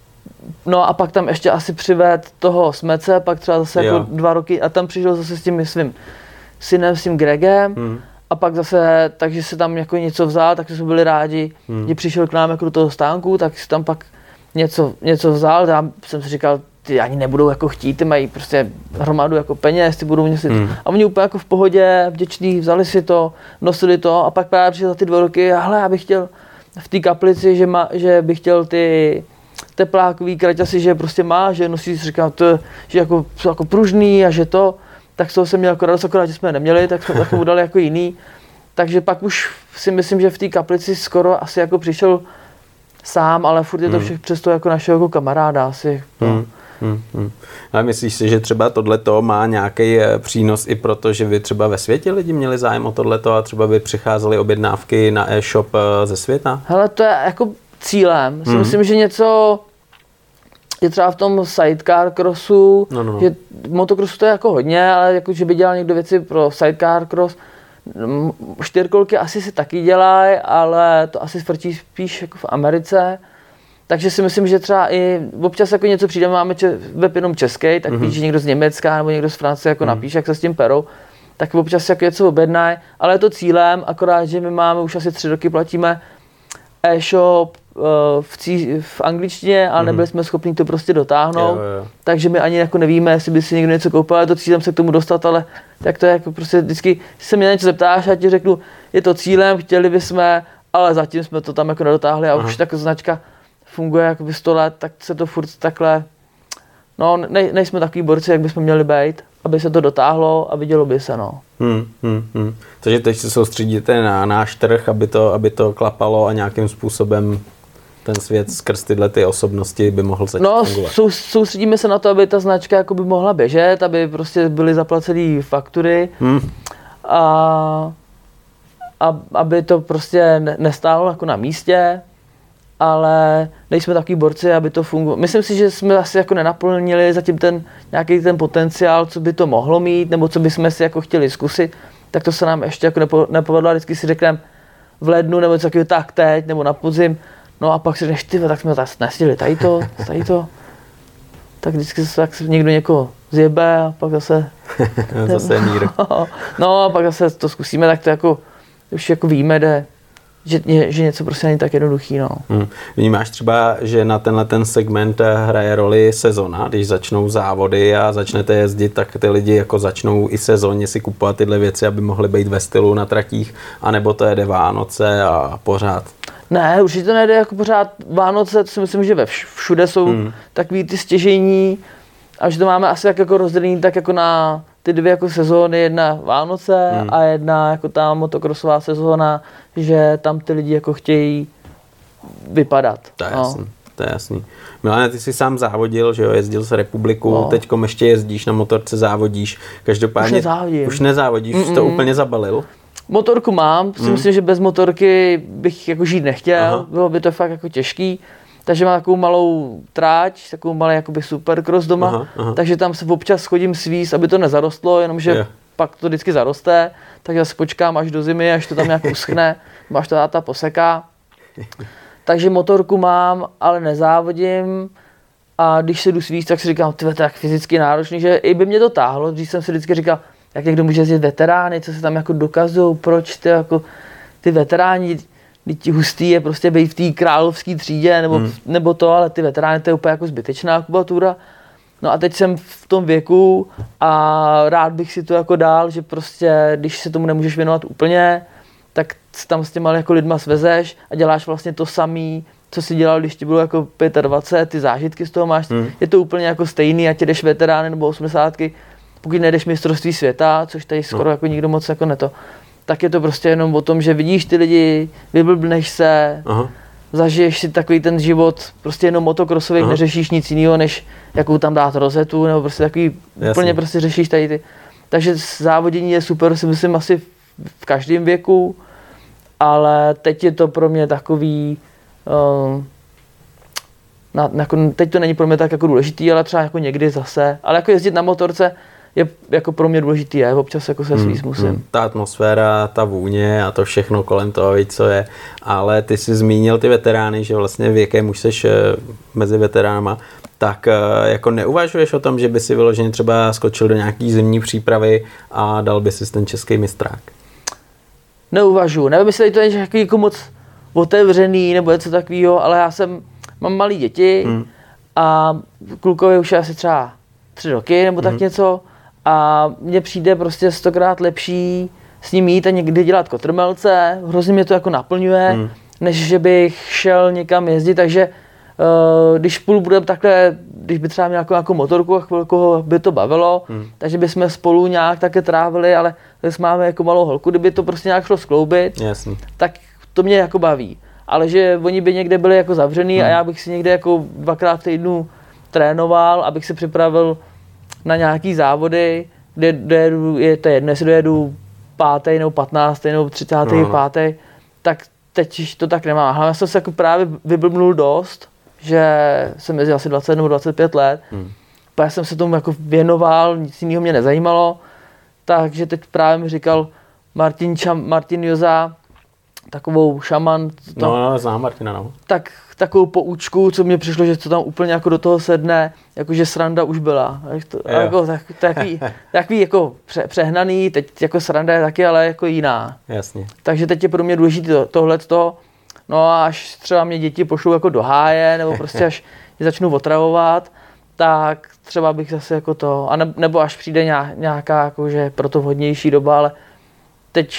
No a pak tam ještě asi přived toho smece, pak třeba zase jako dva roky a tam přišel zase s tím svým synem, s tím Gregem hmm. a pak zase, takže se tam jako něco vzal, takže jsme byli rádi, hmm. že přišel k nám jako do toho stánku, tak si tam pak něco, něco vzal, já jsem si říkal, ty ani nebudou jako chtít, ty mají prostě hromadu jako peněz, ty budou měsit. Hmm. A oni úplně jako v pohodě, vděční, vzali si to, nosili to a pak právě přišel za ty dva roky, hele, já bych chtěl v té kaplici, že, má, že bych chtěl ty teplákový kraťasy, že prostě má, že nosí, říkám, to, že jako, jsou jako pružný a že to, tak z toho jsem měl jako radost, akorát, že jsme neměli, tak jsme tak udali jako jiný. Takže pak už si myslím, že v té kaplici skoro asi jako přišel sám, ale furt je to hmm. všechno přesto jako našeho jako kamaráda asi. Hmm. Hmm, hmm. A myslíš si, že třeba tohleto má nějaký eh, přínos i proto, že by třeba ve světě lidi měli zájem o tohleto a třeba by přicházely objednávky na e-shop eh, ze světa? Hele, to je jako cílem. Hmm. myslím, že něco je třeba v tom sidecar crossu, no, no, no. že motocrossu to je jako hodně, ale jako, že by dělal někdo věci pro sidecar cross, čtyřkolky asi si taky dělají, ale to asi svrtí spíš jako v Americe. Takže si myslím, že třeba i občas jako něco přijde, máme če, web jenom český, tak mm-hmm. víš, že někdo z Německa nebo někdo z Francie jako mm. napíše, jak se s tím perou, tak občas jako něco objednají, ale je to cílem, akorát, že my máme už asi tři roky platíme e-shop, Eh, v, cí, v angličtině, ale mm-hmm. nebyli jsme schopni to prostě dotáhnout. Jo, jo. Takže my ani jako nevíme, jestli by si někdo něco koupil, ale to cílem se k tomu dostat, ale tak to je jako prostě vždycky, se mě něco zeptáš, já ti řeknu, je to cílem, chtěli bychom, ale zatím jsme to tam jako nedotáhli a Aha. už tak značka funguje jako 100 let, tak se to furt takhle, no ne, nejsme takový borci, jak bychom měli být, aby se to dotáhlo a vidělo by se, no. Hmm, hmm, hmm. Takže teď se soustředíte na náš trh, aby to, aby to klapalo a nějakým způsobem ten svět skrz tyhle ty osobnosti by mohl začít No, sou, soustředíme se na to, aby ta značka jako by mohla běžet, aby prostě byly zaplacené faktury hmm. a, a aby to prostě nestálo jako na místě, ale nejsme takový borci, aby to fungovalo. Myslím si, že jsme asi jako nenaplnili zatím ten nějaký ten potenciál, co by to mohlo mít, nebo co bychom si jako chtěli zkusit, tak to se nám ještě jako nepo, nepovedlo. Vždycky si řekneme v lednu nebo něco takového, tak teď, nebo na podzim, No a pak si řekneš, ty, tak jsme to nestihli, tady to, tady to. Tak vždycky se tak někdo někoho zjebe a pak zase... zase mír. no a pak zase to zkusíme, tak to jako, už jako víme, že, že, že něco prostě není tak jednoduchý. No. Hmm. Vnímáš třeba, že na tenhle ten segment eh, hraje roli sezona, když začnou závody a začnete jezdit, tak ty lidi jako začnou i sezóně si kupovat tyhle věci, aby mohly být ve stylu na tratích, anebo to jede Vánoce a pořád? Ne, určitě to nejde jako pořád Vánoce, to si myslím, že ve všude jsou hmm. takový ty stěžení a že to máme asi tak jako rozdělený tak jako na ty dvě jako sezóny, jedna Vánoce hmm. a jedna jako ta motokrosová sezóna, že tam ty lidi jako chtějí vypadat. To je no. jasný, to je jasný. Milane, ty jsi sám závodil, že jo, jezdil z republiku, no. teďkom ještě jezdíš na motorce, závodíš, každopádně... Už nezávodím. Už nezávodíš, Mm-mm. už to úplně zabalil? Motorku mám, si hmm. myslím, že bez motorky bych jako žít nechtěl, Aha. bylo by to fakt jako těžký. Takže mám takovou malou tráč, takovou malý jakoby supercross doma, aha, aha. takže tam se občas chodím svíz, aby to nezarostlo, jenomže yeah. pak to vždycky zaroste, tak zase počkám až do zimy, až to tam nějak uschne, až to táta poseká. Takže motorku mám, ale nezávodím. A když se jdu svíst, tak si říkám, ty tak fyzicky náročný, že i by mě to táhlo. Když jsem si vždycky říkal, jak někdo může jezdit veterány, co se tam jako dokazují, proč ty, jako, ty veteráni, ti hustý je prostě být v té královské třídě, nebo, hmm. nebo to, ale ty veterány to je úplně jako zbytečná kubatura. No a teď jsem v tom věku a rád bych si to jako dál, že prostě, když se tomu nemůžeš věnovat úplně, tak tam s těma jako lidma svezeš a děláš vlastně to samý, co si dělal, když ti bylo jako 25, ty zážitky z toho máš, hmm. je to úplně jako stejný, ať jdeš veterány nebo 80 pokud nejdeš mistrovství světa, což tady skoro no. jako nikdo moc jako neto, tak je to prostě jenom o tom, že vidíš ty lidi, vyblbneš se, Aha. zažiješ si takový ten život, prostě jenom motokrosový, neřešíš nic jiného, než jakou tam dát rozetu, nebo prostě takový, Jasně. úplně prostě řešíš tady ty. Takže závodění je super, si myslím asi v každém věku, ale teď je to pro mě takový, uh, na, jako, teď to není pro mě tak jako důležitý, ale třeba jako někdy zase, ale jako jezdit na motorce, je jako pro mě důležitý, je občas jako se hmm, svíz musím. Hmm, ta atmosféra, ta vůně a to všechno kolem toho, víc, co je. Ale ty jsi zmínil ty veterány, že vlastně věkem už seš eh, mezi veteránama, tak eh, jako neuvažuješ o tom, že by si vyloženě třeba skočil do nějaký zimní přípravy a dal by si ten český mistrák? Neuvažuji. Nevím, jestli to je nějaký jako moc otevřený nebo něco takového, ale já jsem, mám malé děti hmm. a klukovi už je asi třeba tři roky nebo tak hmm. něco a mně přijde prostě stokrát lepší s ním jít a někdy dělat kotrmelce, hrozně mě to jako naplňuje, hmm. než že bych šel někam jezdit, takže uh, když půl budeme takhle, když by třeba měl jako, jako motorku a chvilku by to bavilo, hmm. takže bychom spolu nějak také trávili, ale když máme jako malou holku, kdyby to prostě nějak šlo skloubit, Jasný. tak to mě jako baví. Ale že oni by někde byli jako zavřený hmm. a já bych si někde jako dvakrát v týdnu trénoval, abych se připravil na nějaký závody, kde dojedu, je to jedno, jestli dojedu pátý nebo patnáctý nebo třicátý no, no. pátý, tak teď to tak nemám. Hlavně jsem se jako právě vyblbnul dost, že jsem jezdil asi 20 nebo 25 let. Hmm. Pak jsem se tomu jako věnoval, nic jiného mě nezajímalo. Takže teď právě mi říkal Martin, Čam, Martin Joza, takovou šaman. To, no, no, znám Martina, no. Tak takovou poučku, co mě přišlo, že to tam úplně jako do toho sedne, jakože sranda už byla. To, jako, tak, takový, takový jako pře, přehnaný, teď jako sranda je taky, ale jako jiná. Jasně. Takže teď je pro mě důležité to, tohle No a až třeba mě děti pošlou jako do háje, nebo prostě až je začnu otravovat, tak třeba bych zase jako to, a ne, nebo až přijde nějaká jakože pro to vhodnější doba, ale teď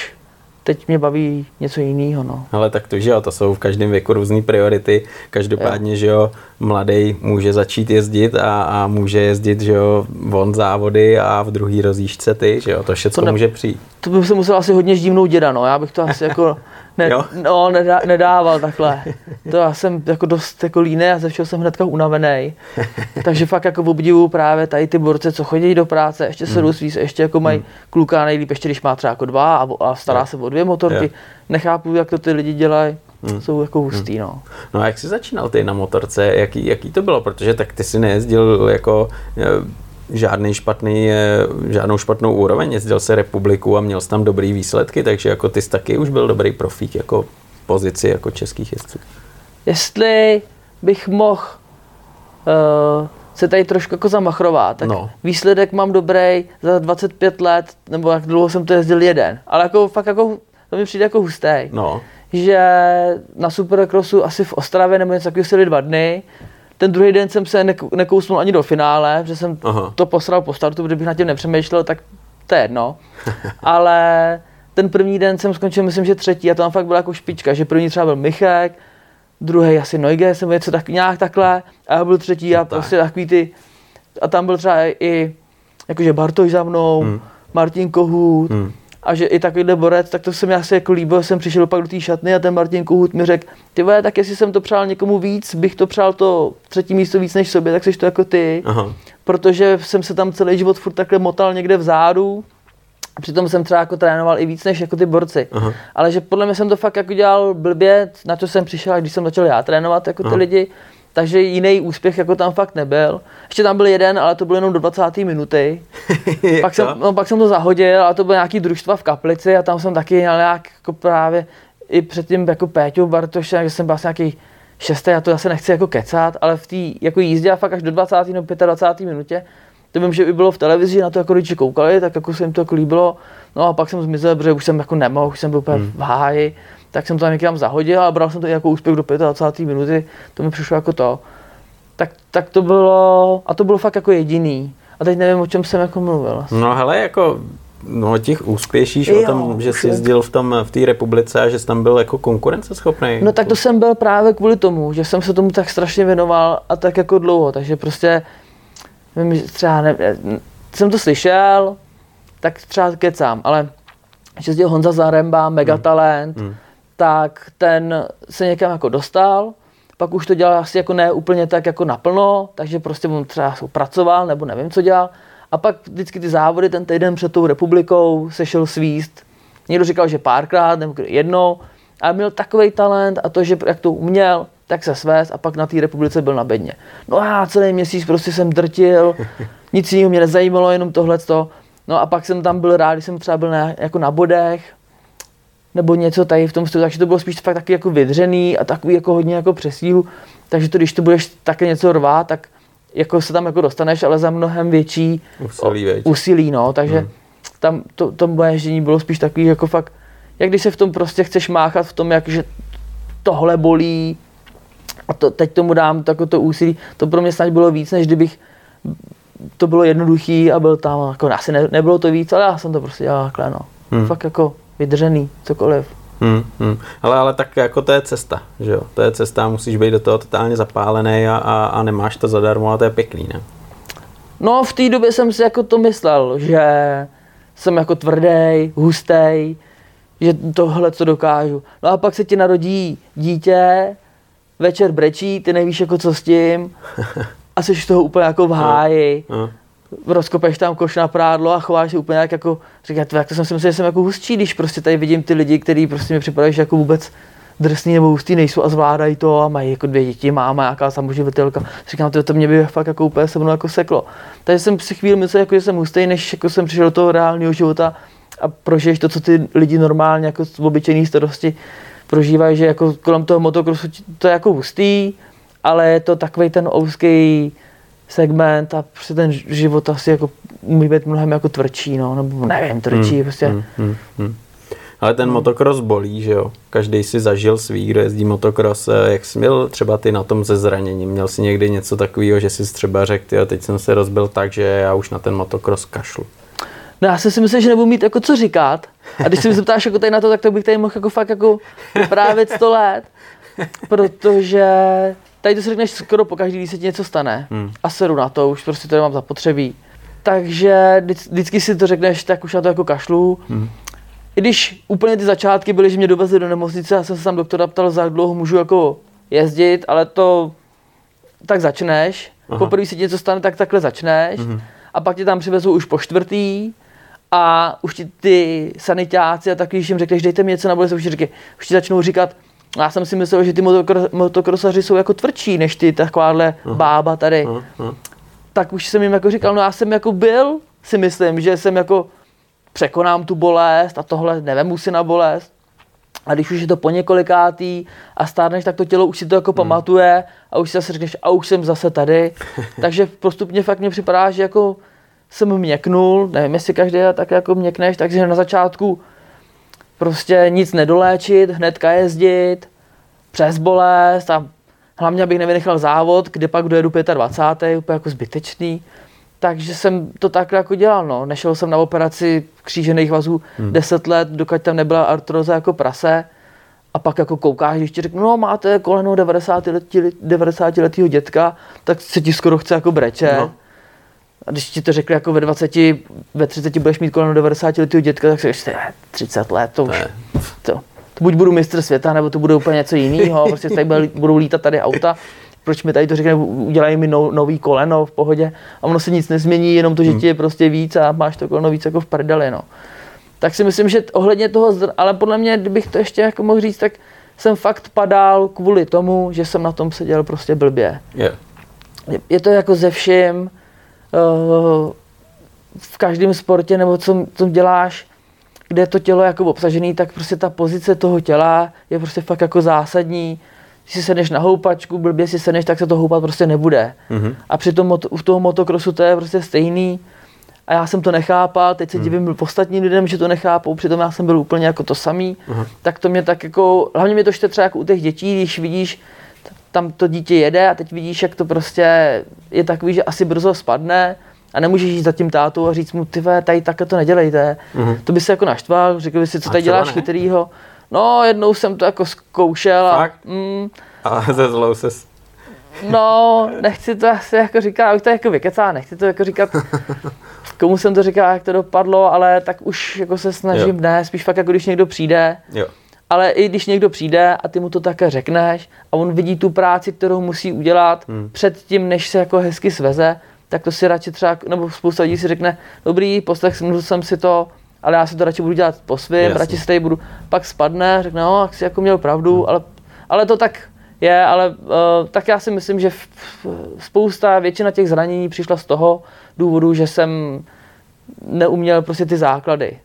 teď mě baví něco jiného. No. Ale tak to, že jo, to jsou v každém věku různé priority. Každopádně, jo. že jo, mladý může začít jezdit a, a může jezdit, že jo, von závody a v druhý rozjížďce ty, že jo, to všechno může přijít. To bych se musel asi hodně ždímnout děda, no, já bych to asi jako ne, no, nedá, nedával takhle. To já jsem jako dost jako líný a ze všeho jsem hnedka unavený. Takže fakt jako obdivu právě tady ty borce, co chodí do práce, ještě se mm. se ještě jako mají mm. kluka nejlíp, ještě když má třeba jako dva a, a stará se o dvě motorky. Je. Nechápu, jak to ty lidi dělají. Hmm. jsou jako hustý, hmm. no. No a jak jsi začínal ty na motorce, jaký, jaký to bylo, protože tak ty si nejezdil jako eh, žádný špatný, žádnou špatnou úroveň, jezdil se republiku a měl jsi tam dobrý výsledky, takže jako ty jsi taky už byl dobrý profík jako pozici jako českých jezdců. Jestli bych mohl uh, se tady trošku jako zamachrovat, tak no. výsledek mám dobrý za 25 let, nebo jak dlouho jsem to jezdil jeden, ale jako fakt jako, to mi přijde jako hustý. No. Že na Supercrossu asi v Ostravě nebo něco takového dva dny, ten druhý den jsem se nekousnul ani do finále, že jsem Aha. to posral po startu, kdybych na tím nepřemýšlel, tak to je jedno. Ale ten první den jsem skončil, myslím, že třetí a to tam fakt byla jako špička, že první třeba byl Michek, druhý asi Neuge, jsem něco tak, nějak takhle a já byl třetí a no prostě takový ty, a tam byl třeba i jakože Bartoš za mnou, hmm. Martin Kohut, hmm a že i takovýhle borec, tak to se mi asi jako líbilo, jsem přišel pak do té šatny a ten Martin Kohut mi řekl, ty vole, tak jestli jsem to přál někomu víc, bych to přál to třetí místo víc než sobě, tak jsi to jako ty. Aha. Protože jsem se tam celý život furt takhle motal někde vzadu, Přitom jsem třeba jako trénoval i víc než jako ty borci. Aha. Ale že podle mě jsem to fakt jako dělal blbě, na co jsem přišel, když jsem začal já trénovat jako ty Aha. lidi, takže jiný úspěch jako tam fakt nebyl. Ještě tam byl jeden, ale to byl jenom do 20. minuty. pak, jsem, no, pak jsem to zahodil a to byl nějaký družstva v Kaplici a tam jsem taky měl nějak jako právě i předtím jako Péťou Bartošem, že jsem byl asi nějaký šestý, já to zase nechci jako kecat, ale v té jako jízdě a fakt až do 20. nebo 25. minutě, to vím, že by bylo v televizi, na to jako rodiče koukali, tak jako se jim to jako líbilo. No a pak jsem zmizel, protože už jsem jako nemohl, už jsem byl úplně hmm. v háji, tak jsem to tam někam zahodil a bral jsem to i jako úspěch do 25. minuty, to mi přišlo jako to. Tak, tak to bylo, a to bylo fakt jako jediný. A teď nevím, o čem jsem jako mluvil. No hele, jako No těch úspěšíš jo, o tom, že jsi jezdil v tom v té republice a že jsi tam byl jako konkurenceschopný. No tak to jsem byl právě kvůli tomu, že jsem se tomu tak strašně věnoval a tak jako dlouho, takže prostě vím, třeba ne, jsem to slyšel, tak třeba kecám, ale že jezdil Honza Zaremba, megatalent, hmm. hmm. Tak ten se někam jako dostal, pak už to dělal asi jako ne úplně tak jako naplno, takže prostě on třeba pracoval nebo nevím, co dělal, a pak vždycky ty závody ten týden před tou republikou se šel svíst. Někdo říkal, že párkrát nebo jednou, ale měl takový talent a to, že jak to uměl, tak se svést a pak na té republice byl na bedně. No a celý měsíc prostě jsem drtil, nic jiného mě nezajímalo, jenom tohle. No a pak jsem tam byl rád, když jsem třeba byl na, jako na bodech, nebo něco tady v tom stylu, takže to bylo spíš fakt taky jako vydřený a takový jako hodně jako přesílu. Takže to, když to budeš také něco rvát, tak jako se tam jako dostaneš, ale za mnohem větší úsilí, úsilí no, takže hmm. tam to, to moje ježdění bylo spíš takový jako fakt, jak když se v tom prostě chceš máchat v tom, jak že tohle bolí a to, teď tomu dám tako to úsilí, to pro mě snad bylo víc, než kdybych to bylo jednoduchý a byl tam, jako asi ne, nebylo to víc, ale já jsem to prostě dělal takhle, no. Hmm. Fakt jako vydržený, cokoliv. Hmm, hmm. Ale, ale tak jako to je cesta, že jo? To je cesta, musíš být do toho totálně zapálený a, a, a nemáš to zadarmo a to je pěkný, ne? No v té době jsem si jako to myslel, že jsem jako tvrdý, hustý, že tohle co dokážu. No a pak se ti narodí dítě, večer brečí, ty nevíš jako co s tím a jsi z toho úplně jako v háji. No, no rozkopeš tam koš na prádlo a chováš se úplně jak jako, říká, jak to jsem si myslel, že jsem jako hustší, když prostě tady vidím ty lidi, kteří prostě mi připadají, že jako vůbec drsný nebo hustý nejsou a zvládají to a mají jako dvě děti, máma, nějaká samoživitelka. Říkám, to, to mě by fakt jako úplně se mnou jako seklo. Takže jsem si chvíli myslel, jako, že jsem hustý, než jako jsem přišel do toho reálného života a prožiješ to, co ty lidi normálně jako z obyčejné starosti prožívají, že jako kolem toho motokrosu to je jako hustý, ale je to takový ten ouský segment a prostě ten život asi jako umí být mnohem jako tvrdší, no, nebo nevím, tvrdší, hmm, prostě. Hmm, hmm, hmm. Ale ten motokros bolí, že jo? Každý si zažil svý, kdo jezdí motokros. Eh, jak jsi měl třeba ty na tom ze zraněním? Měl jsi někdy něco takového, že jsi třeba řekl, jo, teď jsem se rozbil tak, že já už na ten motokros kašlu? No já jsem si myslel, že nebudu mít jako co říkat. A když se mi zeptáš jako tady na to, tak to bych tady mohl jako fakt jako právě 100 let. Protože tady to si řekneš skoro po každý, když se ti něco stane. Hmm. A seru na to, už prostě to nemám zapotřebí. Takže vždycky si to řekneš, tak už na to jako kašlu. Hmm. I když úplně ty začátky byly, že mě dovezli do nemocnice, já jsem se tam doktora ptal, za jak dlouho můžu jako jezdit, ale to tak začneš. Aha. Poprvé si ti něco stane, tak takhle začneš. Hmm. A pak tě tam přivezou už po čtvrtý a už ti ty sanitáci a takový, když jim řekneš, dejte mi něco na bolest, už ti, říkají, už ti začnou říkat, já jsem si myslel, že ty motokrosaři jsou jako tvrdší než ty takováhle uh-huh. bába tady. Uh-huh. Tak už jsem jim jako říkal, no já jsem jako byl, si myslím, že jsem jako překonám tu bolest a tohle nevemu si na bolest. A když už je to po několikátý a stárneš, tak to tělo už si to jako hmm. pamatuje a už si zase řekneš, a už jsem zase tady. Takže postupně fakt mě připadá, že jako jsem měknul, nevím, jestli každý tak jako měkneš, takže na začátku prostě nic nedoléčit, hnedka jezdit, přes bolest a hlavně, abych nevynechal závod, kde pak dojedu 25. úplně jako zbytečný. Takže jsem to takhle jako dělal, no. Nešel jsem na operaci křížených vazů hmm. 10 let, dokud tam nebyla artroza jako prase. A pak jako koukáš, když ti řeknu, no máte koleno 90 letí, 90 letýho dětka, tak se ti skoro chce jako breče. No. A když ti to řekli jako ve 20, ve 30 budeš mít kolem 90 letého dětka, tak si říkáš, 30 let, to už, to, to, buď budu mistr světa, nebo to bude úplně něco jiného, prostě tady budou lítat tady auta, proč mi tady to řekne, udělají mi no, nový koleno v pohodě a ono se nic nezmění, jenom to, že hmm. ti je prostě víc a máš to koleno víc jako v prdeli, no. Tak si myslím, že ohledně toho, ale podle mě, kdybych to ještě jako mohl říct, tak jsem fakt padal kvůli tomu, že jsem na tom seděl prostě blbě. Je. Je- to jako ze vším, v každém sportě, nebo co, co děláš, kde je to tělo jako obsažený, tak prostě ta pozice toho těla je prostě fakt jako zásadní. Když si sedneš na houpačku, blbě si sedneš, tak se to houpat prostě nebude. Mhm. A při tom, mot- u toho motokrosu to je prostě stejný. A já jsem to nechápal, teď se Hmm. divím ostatním lidem, že to nechápou, přitom já jsem byl úplně jako to samý. Aha. Tak to mě tak jako, hlavně mě to štve třeba jako u těch dětí, když vidíš, tam to dítě jede a teď vidíš, jak to prostě je takový, že asi brzo spadne a nemůžeš jít za tím tátou a říct mu, ty ve, tady takhle to nedělejte. Mhm. To by se jako naštval, řekl by si, co tady děláš ne? chytrýho. No, jednou jsem to jako zkoušel a mm, A ze zlou se... No, nechci to asi jako říkat, abych to jako vykecá, nechci to jako říkat, komu jsem to říkal, jak to dopadlo, ale tak už jako se snažím, Jo. ne, spíš fakt jako když někdo přijde, Jo. Ale i když někdo přijde a ty mu to také řekneš a on vidí tu práci, kterou musí udělat Hmm. předtím, než se jako hezky sveze, tak to si radši třeba, nebo spousta lidí si řekne, dobrý, poslechl jsem si to, ale já si to radši budu dělat po svém, Jasně. radši se tady budu, pak spadne, řekne, no, jak jsi jako měl pravdu, Hmm. ale, ale to tak je, ale uh, tak já si myslím, že v, v, spousta, většina těch zranění přišla z toho důvodu, že jsem neuměl prostě ty základy.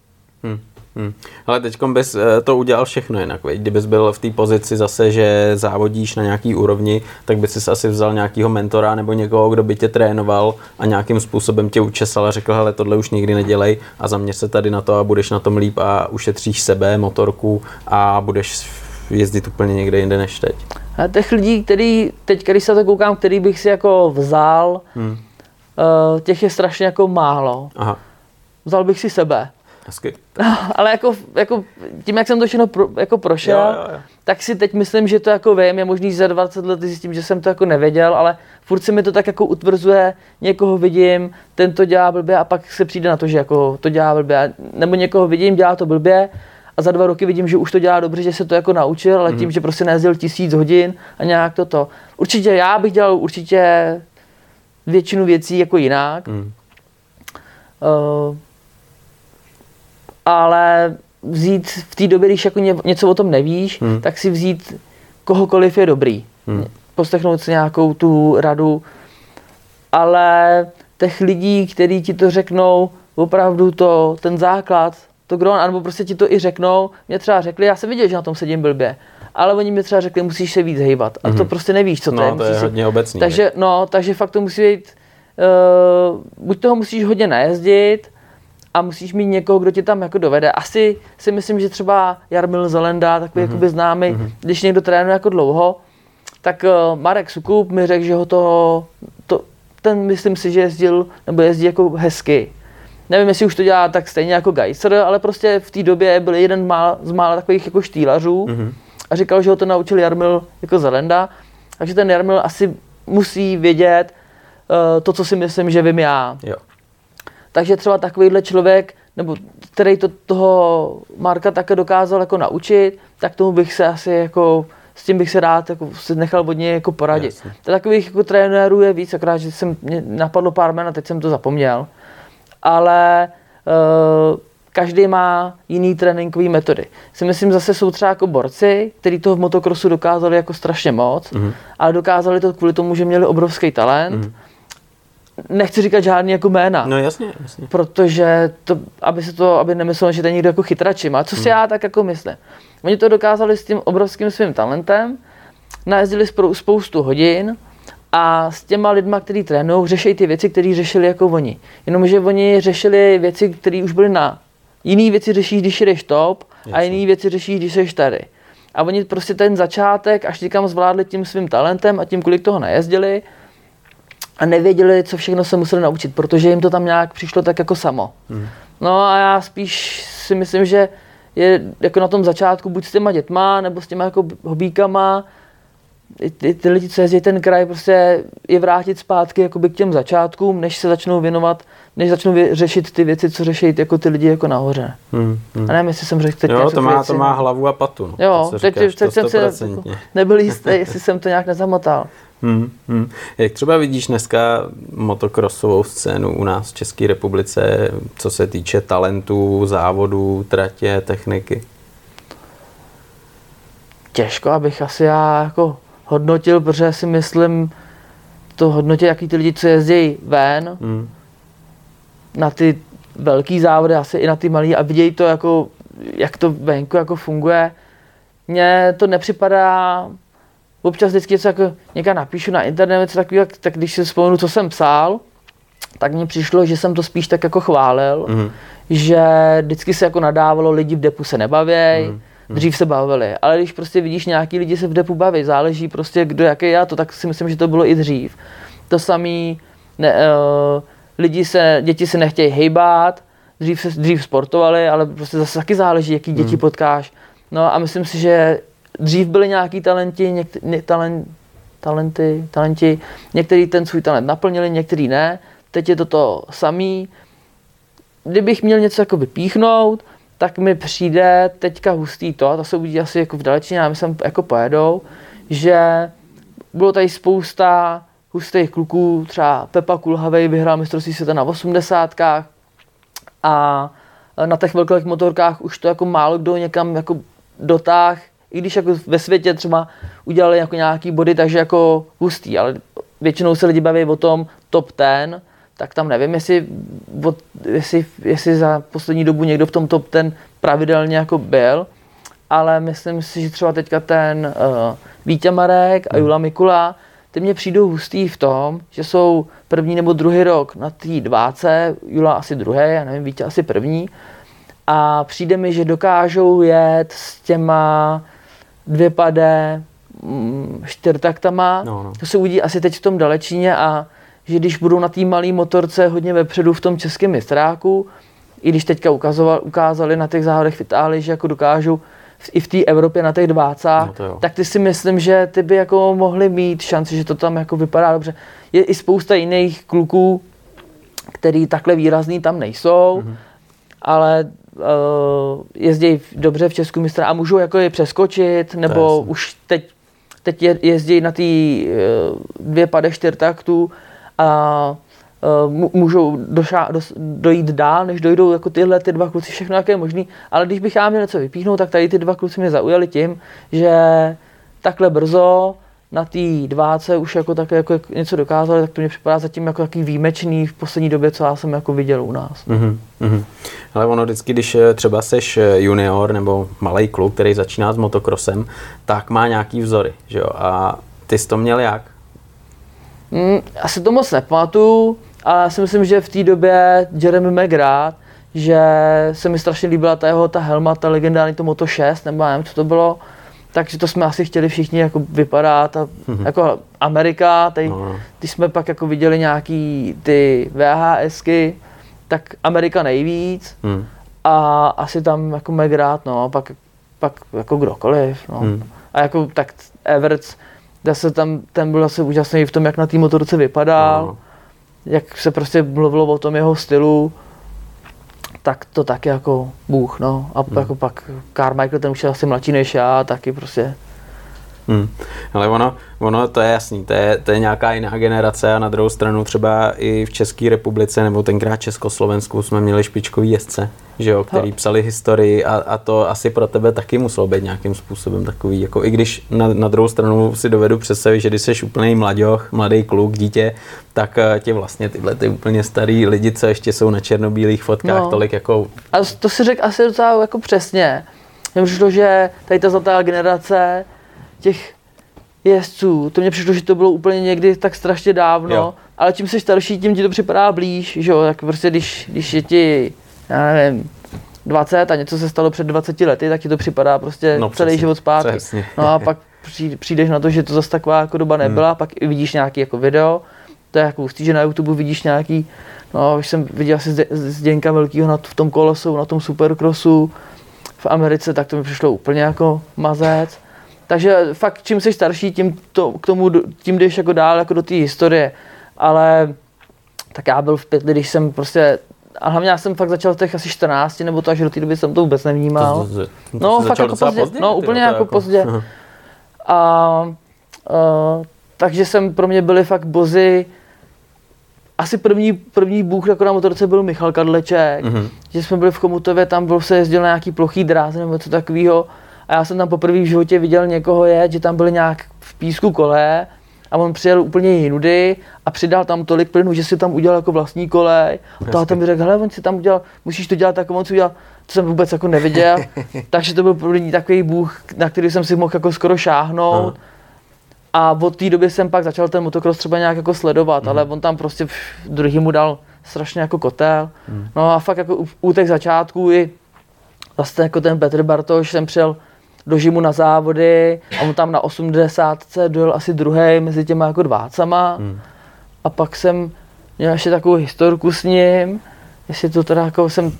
Hm. Hm. Ale teď bys eh, to udělal všechno jinak, veď? Kdybys byl v té pozici zase, že závodíš na nějaký úrovni, tak bys si asi vzal nějakého mentora nebo někoho, kdo by tě trénoval a nějakým způsobem tě učesal a řekl, hele, tohle už nikdy nedělej a zaměř se tady na to a budeš na tom líp a ušetříš sebe, motorku a budeš jezdit úplně někde jinde než teď. A těch lidí, který, teď když se to koukám, který bych si jako vzal, Hm. uh, těch je strašně jako málo. Aha, Vzal bych si sebe. Hezky. Ale jako, jako tím, jak jsem to všechno pro, jako prošel, Jo, jo, jo. tak si teď myslím, že to jako vím, je možný za 20 let zjistím, že jsem to jako nevěděl, ale furt se mi to tak jako utvrzuje, někoho vidím, ten to dělá blbě a pak se přijde na to, že jako to dělá blbě, nebo někoho vidím, dělá to blbě a za dva roky vidím, že už to dělá dobře, že se to jako naučil, ale tím, že prostě nejezdil tisíc hodin a nějak toto. Určitě já bych dělal určitě většinu věcí jako jinak, Hm. Uh, ale vzít v té době, když jako ně, něco o tom nevíš, Hmm. hmm. tak si vzít kohokoliv je dobrý. Hmm. Hmm. Poslechnout si nějakou tu radu, ale těch lidí, kteří ti to řeknou, opravdu to, ten základ, to gron, anebo prostě ti to i řeknou, mě třeba řekli, já jsem viděl, že na tom sedím blbě, ale oni mi třeba řekli, musíš se víc hejbat. A to Mhm. prostě nevíš, co to je. No, to je musíš si- hodně obecný. takže, no, takže fakt to musí být, uh, buď toho musíš hodně najezdit, a musíš mít někoho, kdo tě tam jako dovede. Asi si myslím, že třeba Jarmil Zelenda, takový mm-hmm. jakoby známý, mm-hmm. když někdo trénuje jako dlouho, tak uh, Marek Sukup mi řekl, že ho to, to, ten myslím si, že jezdil, nebo jezdí jako hezky. Nevím, jestli už to dělá tak stejně jako Geiser, ale prostě v té době byl jeden mál, z mála takových jako štýlařů Mhm. a říkal, že ho to naučil Jarmil jako Zelenda, takže ten Jarmil asi musí vědět uh, to, co si myslím, že vím já. Jo. Takže třeba takovýhle člověk, nebo který to, toho Marka také dokázal jako naučit, tak tomu bych se asi jako, s tím bych se rád jako, si nechal od něj jako poradit. Jasně. To takových jako trenérů je víc, akorát, že jsem, mě napadlo pár jmen a teď jsem to zapomněl. Ale uh, každý má jiný tréninkové metody. Si myslím, zase jsou třeba jako borci, kteří toho v motokrosu dokázali jako strašně moc, Mhm. ale dokázali to kvůli tomu, že měli obrovský talent. Mhm. Nechci říkat žádný jako jména No jasně, jasně. protože to, aby se to, aby nemyslel, že to je někdo jako chytračím. A co si Hmm. já tak jako myslím? Oni to dokázali s tím obrovským svým talentem, najezdili spou- spoustu hodin a s těma lidma, kteří trénují, řeší ty věci, které řešili jako oni. Jenomže oni řešili věci, které už byly na jiné věci řešíš, když jdeš top a Jasně. jiné věci řešíš, když jsi tady. A oni prostě ten začátek až někam zvládli tím svým talentem a tím, kolik toho najezdili, a nevěděli, co všechno se museli naučit, protože jim to tam nějak přišlo tak jako samo. Hmm. No a já spíš si myslím, že je jako na tom začátku buď s těma dětma, nebo s těma jako hobíkama, i ty, ty lidi, co jezdí ten kraj, prostě je vrátit zpátky jakoby k těm začátkům, než se začnou věnovat, než začnou vě- řešit ty věci, co řeší jako ty lidi jako nahoře. Hmm. Hmm. A nevím, jestli jsem řekl teď Jo, to má, věci, to má hlavu a patu. No. Jo, to, co teď, říkáš, teď to jsem se jako nebyl jistý, jestli jsem to nějak nezamotal. Hmm, hmm. Jak třeba vidíš dneska motokrosovou scénu u nás v České republice, co se týče Hmm. talentů, závodů, tratě, techniky? těžko, abych asi já jako hodnotil, protože si myslím, to hodnotí, jaký ty lidi, co jezdí ven, Mm. na ty velký závody, asi i na ty malý a vidějí to jako, jak to venku jako funguje. Mně to nepřipadá, občas vždycky něco jako někam napíšu na internet, něco takového, tak když si vzpomenu, co jsem psal, tak mně přišlo, že jsem to spíš tak jako chválil, Mm. že vždycky se jako nadávalo, lidi v depu se nebavěj, Mm. dřív se bavili, ale když prostě vidíš nějaký lidi se v depu baví, záleží prostě kdo jaký já, to tak si myslím, že to bylo i dřív. To samý, ne, uh, lidi se, děti se nechtějí hejbat, dřív, se, dřív sportovali, ale prostě zase taky záleží, jaký děti potkáš. No a myslím si, že dřív byli nějaký talenti, někte, ně, talent, talenty, talenti, některý ten svůj talent naplnili, některý ne. Teď je to to samý. Kdybych měl něco jako vypíchnout, tak mi přijde teďka hustý to, a to se uvidí asi jako v dalečíně, a my sem jako pojedou, že bylo tady spousta hustých kluků, třeba Pepa Kulhavej vyhrál mistrovství světa na 80 a na těch velkých motorkách už to jako málo kdo někam jako dotáh, i když jako ve světě třeba udělali jako nějaký body, takže jako hustý, ale většinou se lidi baví o tom top 10, tak tam nevím, jestli, od, jestli, jestli za poslední dobu někdo v tom top 10 pravidelně jako byl, ale myslím si, že třeba teďka ten uh, Vítě Marek a Jula Mikula, ty mě přijdou hustý v tom, že jsou první nebo druhý rok na té dváce, Jula asi druhý, já nevím, Vítě asi první, a přijde mi, že dokážou jet s těma dvě pade mm, čtyřtaktama, No, no. to se uvidí asi teď v tom dalečíně a že když budou na té malé motorce hodně vepředu v tom českém mistráku, i když teďka ukazoval, ukázali na těch závodech v Itálii, že jako dokážou v- i v té Evropě na těch dvácách, No tak ty si myslím, že ty by jako mohli mít šanci, že to tam jako vypadá dobře. Je i spousta jiných kluků, který takhle výrazný tam nejsou, Mhm. mm-hmm. ale jezdí dobře v Česku mistra a můžou jako je přeskočit, nebo už teď, teď je, jezdí na ty uh, dvě pade čtyřtaktů a uh, mu- můžou došá, dos, dojít dál, než dojdou jako tyhle ty dva kluci, všechno jaké je možný, ale když bych já měl něco vypíchnout, tak tady ty dva kluci mě zaujali tím, že takhle brzo na té dváce už jako také jako něco dokázali, tak to mě připadá zatím jako takový výjimečný v poslední době, co já jsem jako viděl u nás. Mhm, mhm. Ale ono vždycky, když eh, třeba seš eh, junior nebo malý kluk, který začíná s motokrosem, tak má nějaký vzory, že jo? A ty jsi to měl jak? Mm, asi to moc nepamatuju, ale já si myslím, že v té době Jeremy McGrath, že se mi strašně líbila ta jeho ta helma, ta legendární to Moto 6, nebo já nevím, co to bylo, takže to jsme asi chtěli všichni jako vypadat, a, jako Amerika, tady, No, no. když jsme pak jako viděli nějaký ty VHSky, tak Amerika nejvíc Hm. a asi tam jako McGrath, no, pak, pak jako kdokoliv, no. Hmm. A jako tak Everts, zase tam, ten byl zase úžasný v tom, jak na té motorce vypadal, No. jak se prostě mluvilo o tom jeho stylu, tak to taky jako bůh, no. A Hmm. jako pak Carmichael, ten už je asi mladší než já, taky prostě. Hmm. Ale ono, ono, to je jasný, to je, to je nějaká jiná generace a na druhou stranu třeba i v České republice nebo tenkrát Československu jsme měli špičkový jezdce, že jo, který psali historii a, a to asi pro tebe taky muselo být nějakým způsobem takový, jako i když na, na druhou stranu si dovedu představit, že když jsi úplný mladěch, mladý kluk, dítě, tak eh, tě vlastně tyhle ty úplně starý lidi, co ještě jsou na černobílých fotkách, No. tolik jako A to si řekl asi docela jako přesně. Mně přišlo, že tady ta zlatá generace těch jezdců, to mně přišlo, že to bylo úplně někdy tak strašně dávno, Jo. ale čím jsi starší, tím ti to připadá blíž, že jo, tak prostě když, když je ti, já nevím, 20 a něco se stalo před 20 lety, tak ti to připadá prostě No, celý přesně, život zpátky. přesně. No a pak přij- přijdeš na to, že to zase taková jako doba nebyla, hmm. pak vidíš nějaký jako video, to je jako hustý, že na YouTube vidíš nějaký, no už jsem viděl asi Zděnka Velkýho na, v tom kolosu, na tom supercrossu v Americe, tak to mi přišlo úplně jako mazec. Takže fakt čím jsi starší, tím to, k tomu, tím jdeš jako dál jako do té historie. Ale tak já byl v pětli, když jsem prostě, a hlavně já jsem fakt začal v těch asi 14, nebo to až do té doby jsem to vůbec nevnímal. to, to, to, No, fakt jako pozdě. pozdě, No, úplně to jako pozdě. Aha. A uh, takže jsem pro mě byly fakt bozy. Asi první, první bůh jako na motorce byl Michal Kadleček, Mhm. že jsme byli v Chomutově, tam byl se jezdil na nějaký plochý dráze nebo něco takového A já jsem tam poprvé v životě viděl někoho jet, že tam byly nějak v písku kole a on přijel úplně jinudy a přidal tam tolik plynu, že si tam udělal jako vlastní kolej. A to tam mi řekl, hele, on si tam udělal, musíš to dělat tak, on si udělal, to jsem vůbec jako neviděl. Takže to byl první takový bůh, na který jsem si mohl jako skoro šáhnout. A od té doby jsem pak začal ten motocross třeba nějak jako sledovat, mm. ale on tam prostě druhý mu dal strašně jako kotel. Mm. No a fakt jako u, u těch začátků i vlastně jako ten Petr Bartoš jsem přijel do Žimu na závody a on tam na 80. dojel asi druhý mezi těma jako dvácama. Mm. A pak jsem měl ještě takovou historku s ním, jestli to teda jako jsem,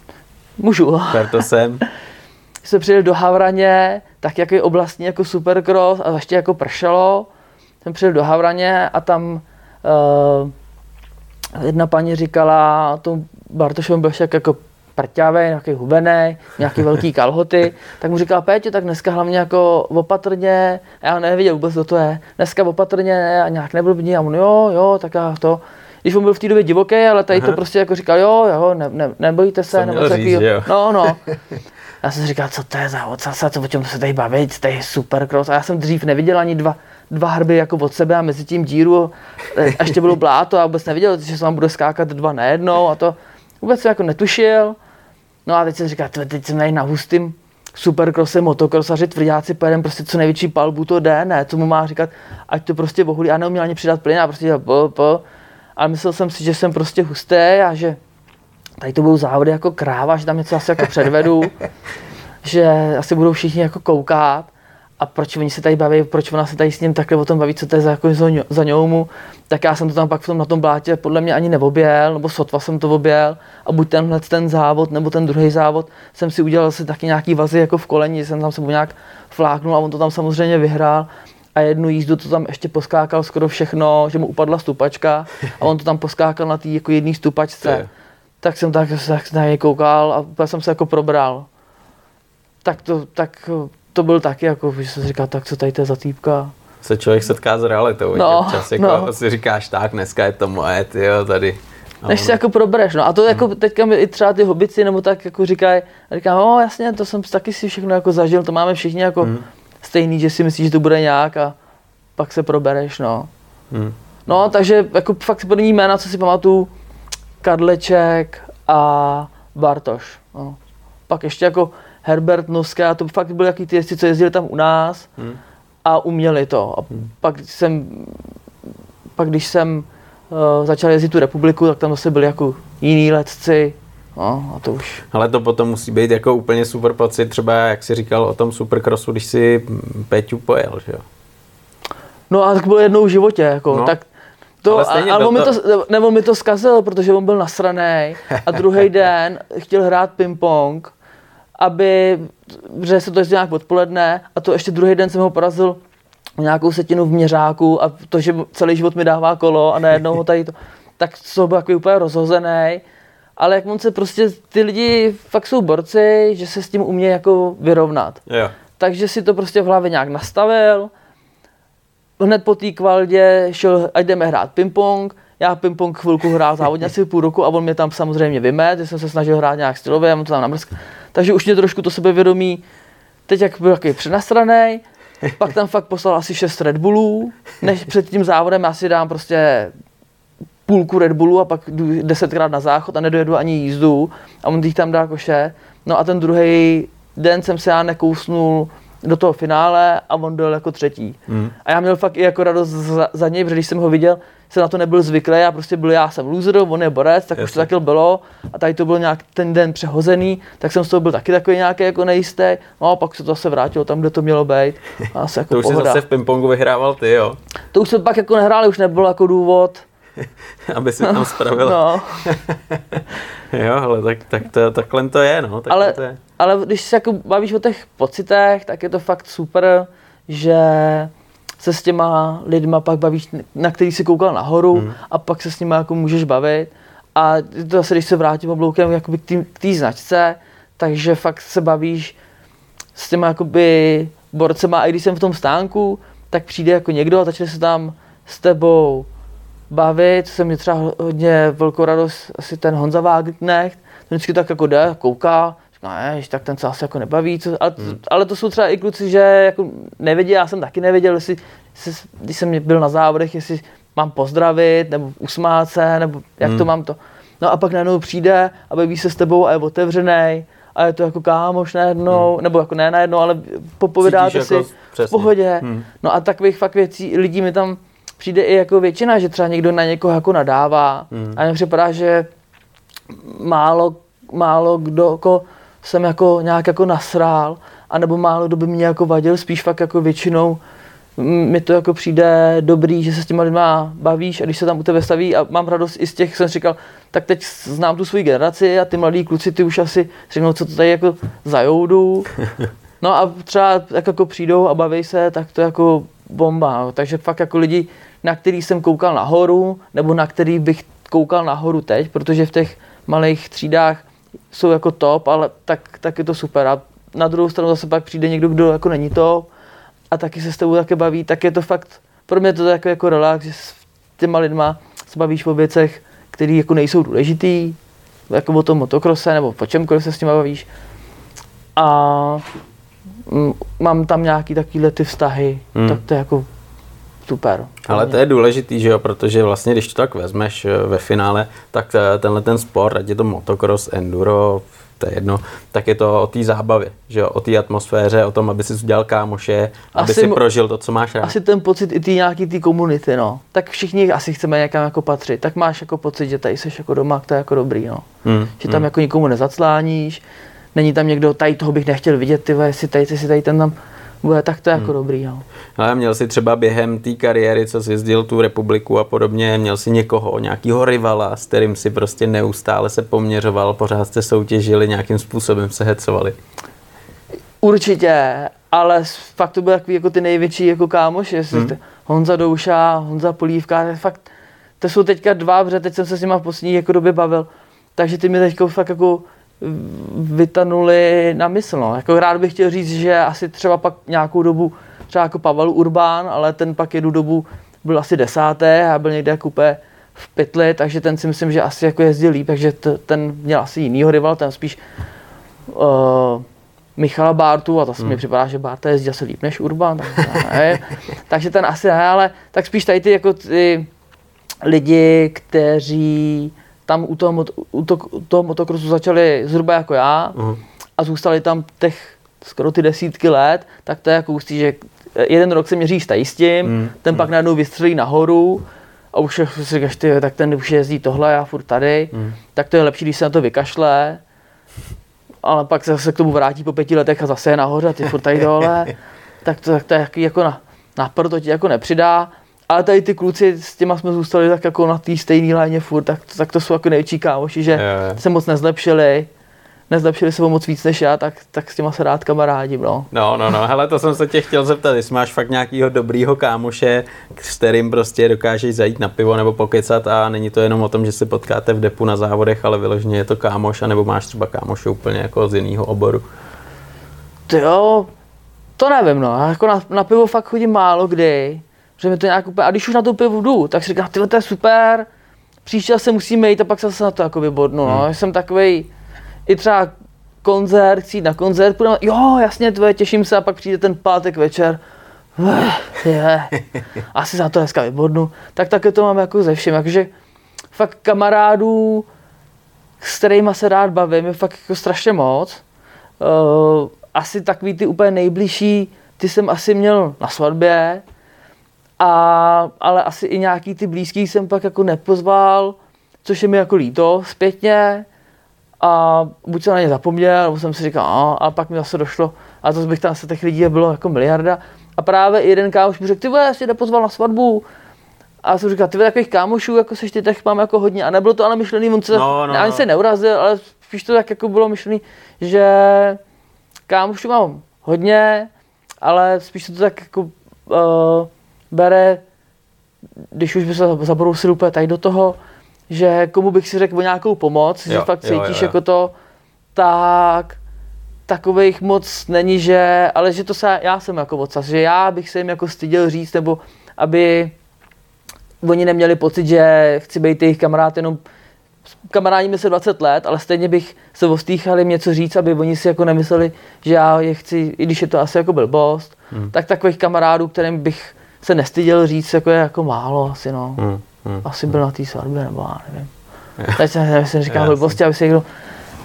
můžu. Per to jsem. jsme přijeli do Havraně, tak jako oblastní jako supercross a ještě jako pršelo. Jsem přijel do Havraně a tam uh, jedna paní říkala, to Bartošovi byl však jako prťavý, nějaký hubený, nějaký velký kalhoty, tak mu říkal, Pétě, tak dneska hlavně jako opatrně, já nevěděl vůbec, co to je, dneska opatrně a nějak neblbní a on jo, jo, tak já to, když on byl v té době divoký, ale tady Aha. to prostě jako říkal, jo, jo, ne, ne, nebojte se, nebo takový, no, no. Já jsem říkal, co to je za ocasa, co o čem se tady bavit, to je super cross. A já jsem dřív neviděl ani dva, dva hrby jako od sebe a mezi tím díru a ještě bylo bláto a vůbec neviděl, že se tam bude skákat dva najednou a to vůbec jsem jako netušil. No a teď jsem říkal, teď jsem tady na hustým supercrosse, motokrosaři, tvrdáci, pojedem prostě co největší palbu to jde, ne, co mu má říkat, ať to prostě bohulí, a neuměl ani přidat plyn a prostě dělal po, po. Ale myslel jsem si, že jsem prostě husté a že tady to budou závody jako kráva, že tam něco asi jako předvedu, že asi budou všichni jako koukat a proč oni se tady baví, proč ona se tady s ním takhle o tom baví, co to je za, jako za ňoumu, tak já jsem to tam pak v tom, na tom blátě podle mě ani neoběl, nebo sotva jsem to objel a buď tenhle ten závod, nebo ten druhý závod jsem si udělal asi taky nějaký vazy jako v koleni, jsem tam se mu nějak fláknul a on to tam samozřejmě vyhrál a jednu jízdu to tam ještě poskákal skoro všechno, že mu upadla stupačka a on to tam poskákal na té jako jedné stupačce. Tak jsem tak, tak na něj koukal a jsem se jako probral. Tak to, tak to byl taky jako, že jsem si říkal, tak co tady to je za týpka. Se člověk setká s realitou, no, občas jako no. si říkáš, tak dneska je to moje, jo, tady. Než si jako probereš, no a to jako hmm. teďka mi i třeba ty hobici nebo tak jako říkají, říkám, no jasně, to jsem taky si všechno jako zažil, to máme všichni jako hmm. stejný, že si myslíš, že to bude nějak a pak se probereš, no. Hmm. No, takže jako fakt první jména, co si pamatuju, Kadleček a Bartoš. No. Pak ještě jako Herbert Noska, to fakt byly jaký ty jezdci, co jezdili tam u nás hmm. a uměli to. A hmm. pak jsem, pak když jsem uh, začal jezdit tu republiku, tak tam zase byli jako jiní letci, No, a to už. Ale to potom musí být jako úplně super pocit, třeba jak jsi říkal o tom supercrossu, když si Peťu pojel, že jo? No a tak bylo jednou v životě, jako, no. tak to, ale, ale on, to... Mi to, nebo mi to zkazil, protože on byl nasraný a druhý den chtěl hrát ping-pong aby, že se to jezdí nějak odpoledne a to ještě druhý den jsem ho porazil nějakou setinu v měřáku a to, že celý život mi dává kolo a najednou ho tady to, tak to byl jako úplně rozhozený. Ale jak se prostě, ty lidi fakt jsou borci, že se s tím umí jako vyrovnat. Jo. Takže si to prostě v hlavě nějak nastavil. Hned po té kvaldě šel, ať jdeme hrát ping-pong, já ping-pong chvilku hrál závodně asi půl roku a on mě tam samozřejmě vymet, že jsem se snažil hrát nějak stylově, on to tam namrsk. Takže už mě trošku to sebevědomí, teď jak byl takový přenastraný, pak tam fakt poslal asi 6 Red Bullů, než před tím závodem já si dám prostě půlku Red Bullu a pak jdu desetkrát na záchod a nedojedu ani jízdu a on jich tam dá koše. No a ten druhý den jsem se já nekousnul do toho finále a on byl jako třetí. Mm. A já měl fakt i jako radost za, za něj, protože když jsem ho viděl, jsem na to nebyl zvyklý, já prostě byl, já jsem loser, on je borec, tak Jasně. už to taky bylo a tady to byl nějak ten den přehozený, tak jsem z toho byl taky takový nějaký jako nejistý, no a pak se to zase vrátilo tam, kde to mělo být. A jako to už pohoda. jsi zase v pingpongu vyhrával ty, jo? To už jsme pak jako nehráli, už nebylo jako důvod. Aby si tam spravil. no. jo, ale tak, tak to, takhle to je, no. Ale, to je. ale když se jako bavíš o těch pocitech, tak je to fakt super, že se s těma lidma pak bavíš, na který si koukal nahoru hmm. a pak se s nimi jako můžeš bavit. A to zase, když se vrátím obloukem jakoby k té značce, takže fakt se bavíš s těma jakoby borcema a i když jsem v tom stánku, tak přijde jako někdo a začne se tam s tebou bavit, co se mi třeba hodně velkou radost, asi ten Honza Wagenknecht, ten vždycky tak jako jde, kouká, ne, tak ten se asi jako nebaví, co, ale, hmm. ale, to jsou třeba i kluci, že jako nevědí, já jsem taky nevěděl, jestli, jestli když jsem byl na závodech, jestli mám pozdravit, nebo usmát se, nebo jak hmm. to mám to. No a pak najednou přijde a baví se s tebou a je otevřený a je to jako kámoš najednou, hmm. nebo jako ne najednou, ale popovídáte si jako, v pohodě. Hmm. No a takových fakt věcí, lidí mi tam přijde i jako většina, že třeba někdo na někoho jako nadává hmm. a mně připadá, že málo, málo kdo jako jsem jako nějak jako nasrál, anebo málo kdo by mě jako vadil, spíš fakt jako většinou mi to jako přijde dobrý, že se s těma lidma bavíš a když se tam u tebe staví a mám radost i z těch, jsem říkal, tak teď znám tu svoji generaci a ty mladí kluci, ty už asi řeknou, co to tady jako zajoudu. No a třeba jak jako přijdou a baví se, tak to jako bomba. No. Takže fakt jako lidi, na který jsem koukal nahoru, nebo na který bych koukal nahoru teď, protože v těch malých třídách jsou jako top, ale tak, tak je to super. A na druhou stranu zase pak přijde někdo, kdo jako není top a taky se s tebou také baví, tak je to fakt, pro mě to jako, jako relax, že s těma lidma se bavíš o věcech, které jako nejsou důležitý, jako o tom motokrose nebo po čemkoliv se s nimi bavíš. A mám tam nějaký takovýhle ty vztahy, hmm. tak to je jako super. Ale to je důležitý, že jo, protože vlastně, když to tak vezmeš eh, ve finále, tak eh, tenhle ten sport, ať je to motocross, enduro, to je jedno, tak je to o té zábavě, že jo, o té atmosféře, o tom, aby si udělal kámoše, aby asi, si prožil to, co máš rád. Asi ten pocit i ty nějaký té komunity, no. Tak všichni asi chceme někam jako patřit, tak máš jako pocit, že tady jsi jako doma, to je jako dobrý, no. Hmm, že tam hmm. jako nikomu nezacláníš, není tam někdo, tady toho bych nechtěl vidět, ty jestli tady, jestli tady ten tam bude, tak to je jako hmm. dobrý. No. Ale měl jsi třeba během té kariéry, co jsi jezdil tu republiku a podobně, měl jsi někoho, nějakého rivala, s kterým si prostě neustále se poměřoval, pořád jste soutěžili, nějakým způsobem se hecovali? Určitě, ale fakt to byly jako ty největší jako kámoši, hmm. Honza Douša, Honza Polívka, fakt, to jsou teďka dva, protože teď jsem se s nimi v poslední jako době bavil, takže ty mi teďka fakt jako vytanuli na mysl. No. Jako rád bych chtěl říct, že asi třeba pak nějakou dobu, třeba jako Pavel Urbán, ale ten pak jednu dobu byl asi desáté a byl někde jako úplně v pytli, takže ten si myslím, že asi jako jezdil líp, takže t- ten měl asi jinýho rival, ten spíš uh, Michala Bartu a to hmm. mi připadá, že Barta jezdí asi líp než Urban, tak ne, takže ten asi ne, ale tak spíš tady ty jako ty lidi, kteří tam u toho, u to, u toho motokrosu začali zhruba jako já uh-huh. a zůstali tam těch skoro ty desítky let, tak to je jako ústí, že jeden rok se měří s tím, uh-huh. ten pak najednou vystřelí nahoru a už si říkáš, ty, tak ten už jezdí tohle, já furt tady, uh-huh. tak to je lepší, když se na to vykašle, ale pak se k tomu vrátí po pěti letech a zase je nahoře, ty furt tady dole, tak to, tak to je jako na, na to ti jako nepřidá. Ale tady ty kluci, s těma jsme zůstali tak jako na té stejné léně furt, tak, tak to jsou jako největší kámoši, že je, se moc nezlepšili, nezlepšili se o moc víc než já, tak, tak s těma se rád kamarádím, no. No, no, no, hele, to jsem se tě chtěl zeptat, jestli máš fakt nějakýho dobrýho kámoše, s kterým prostě dokážeš zajít na pivo nebo pokecat a není to jenom o tom, že se potkáte v depu na závodech, ale vyloženě je to kámoš, anebo máš třeba kámoše úplně jako z jiného oboru. To jo, to nevím, no, jako na, na pivo fakt chodím málo kdy, že mi to nějak úplně, a když už na to pivo jdu, tak si říkám, ty to je super, příště se musíme jít a pak se zase na to jako vybodnu, no. Hmm. Jsem takový i třeba koncert, chci jít na koncert, půjdeme, jo, jasně, tvoje, těším se a pak přijde ten pátek večer, je, asi za to dneska vybodnu. Tak také to mám jako ze všem, takže fakt kamarádů, s kterými se rád bavím, je fakt jako strašně moc. Uh, asi takový ty úplně nejbližší, ty jsem asi měl na svatbě, a, ale asi i nějaký ty blízký jsem pak jako nepozval, což je mi jako líto zpětně. A buď jsem na ně zapomněl, nebo jsem si říkal, a, a pak mi zase došlo, a to bych tam se těch lidí bylo jako miliarda. A právě jeden kámoš mi řekl, ty vole, jsi nepozval na svatbu. A já jsem říkal, ty takových kámošů, jako seš ty, tak mám jako hodně. A nebylo to ale myšlený, on se, no, no, ani no. se neurazil, ale spíš to tak jako bylo myšlený, že kámošů mám hodně, ale spíš to tak jako uh, bere, když už by se zabrousil úplně tady do toho, že komu bych si řekl o nějakou pomoc, jo, že fakt cítíš jo, jo, jo. jako to, tak takových moc není, že, ale že to se, já jsem jako ocas, že já bych se jim jako styděl říct, nebo aby oni neměli pocit, že chci být jejich kamarád jenom kamarádíme se 20 let, ale stejně bych se ostýchal jim něco říct, aby oni si jako nemysleli, že já je chci, i když je to asi jako blbost, hmm. tak takových kamarádů, kterým bych se nestyděl říct, jako je jako málo asi, no. Hmm. Hmm. Asi byl na té svatbě, nebo já nevím. Teď jsem, jsem říkal blbosti, aby se někdo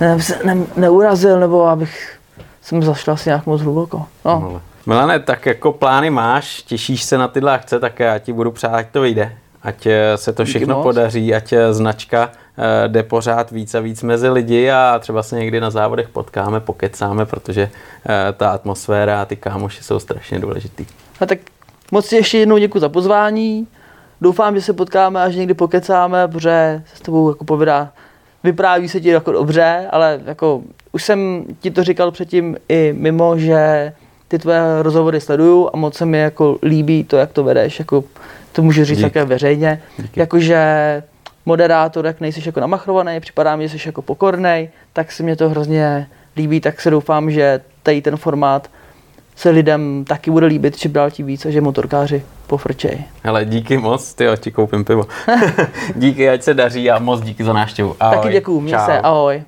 ne, ne, neurazil, nebo abych jsem zašel asi nějak moc hluboko. No. Milane, tak jako plány máš, těšíš se na tyhle akce, tak já ti budu přát, ať to vyjde. Ať eh, se to všechno Díky podaří, ať eh, značka eh, jde pořád víc a víc mezi lidi a třeba se někdy na závodech potkáme, pokecáme, protože ta atmosféra a ty kámoši jsou strašně důležitý. A tak moc ti ještě jednou děkuji za pozvání. Doufám, že se potkáme a že někdy pokecáme, protože se s tebou jako povídá, vypráví se ti jako dobře, ale jako už jsem ti to říkal předtím i mimo, že ty tvoje rozhovory sleduju a moc se mi jako líbí to, jak to vedeš, jako to můžu říct Dík. také veřejně, Díky. jakože moderátor, jak nejsi jako namachrovaný, připadá mi, že jsi jako pokorný, tak se mě to hrozně líbí, tak se doufám, že tady ten formát se lidem taky bude líbit, či dál tím víc a že motorkáři pofrčej. Hele, díky moc, ty ti koupím pivo. díky, ať se daří a moc díky za návštěvu. Ahoj. Taky děkuju, mě se, ahoj.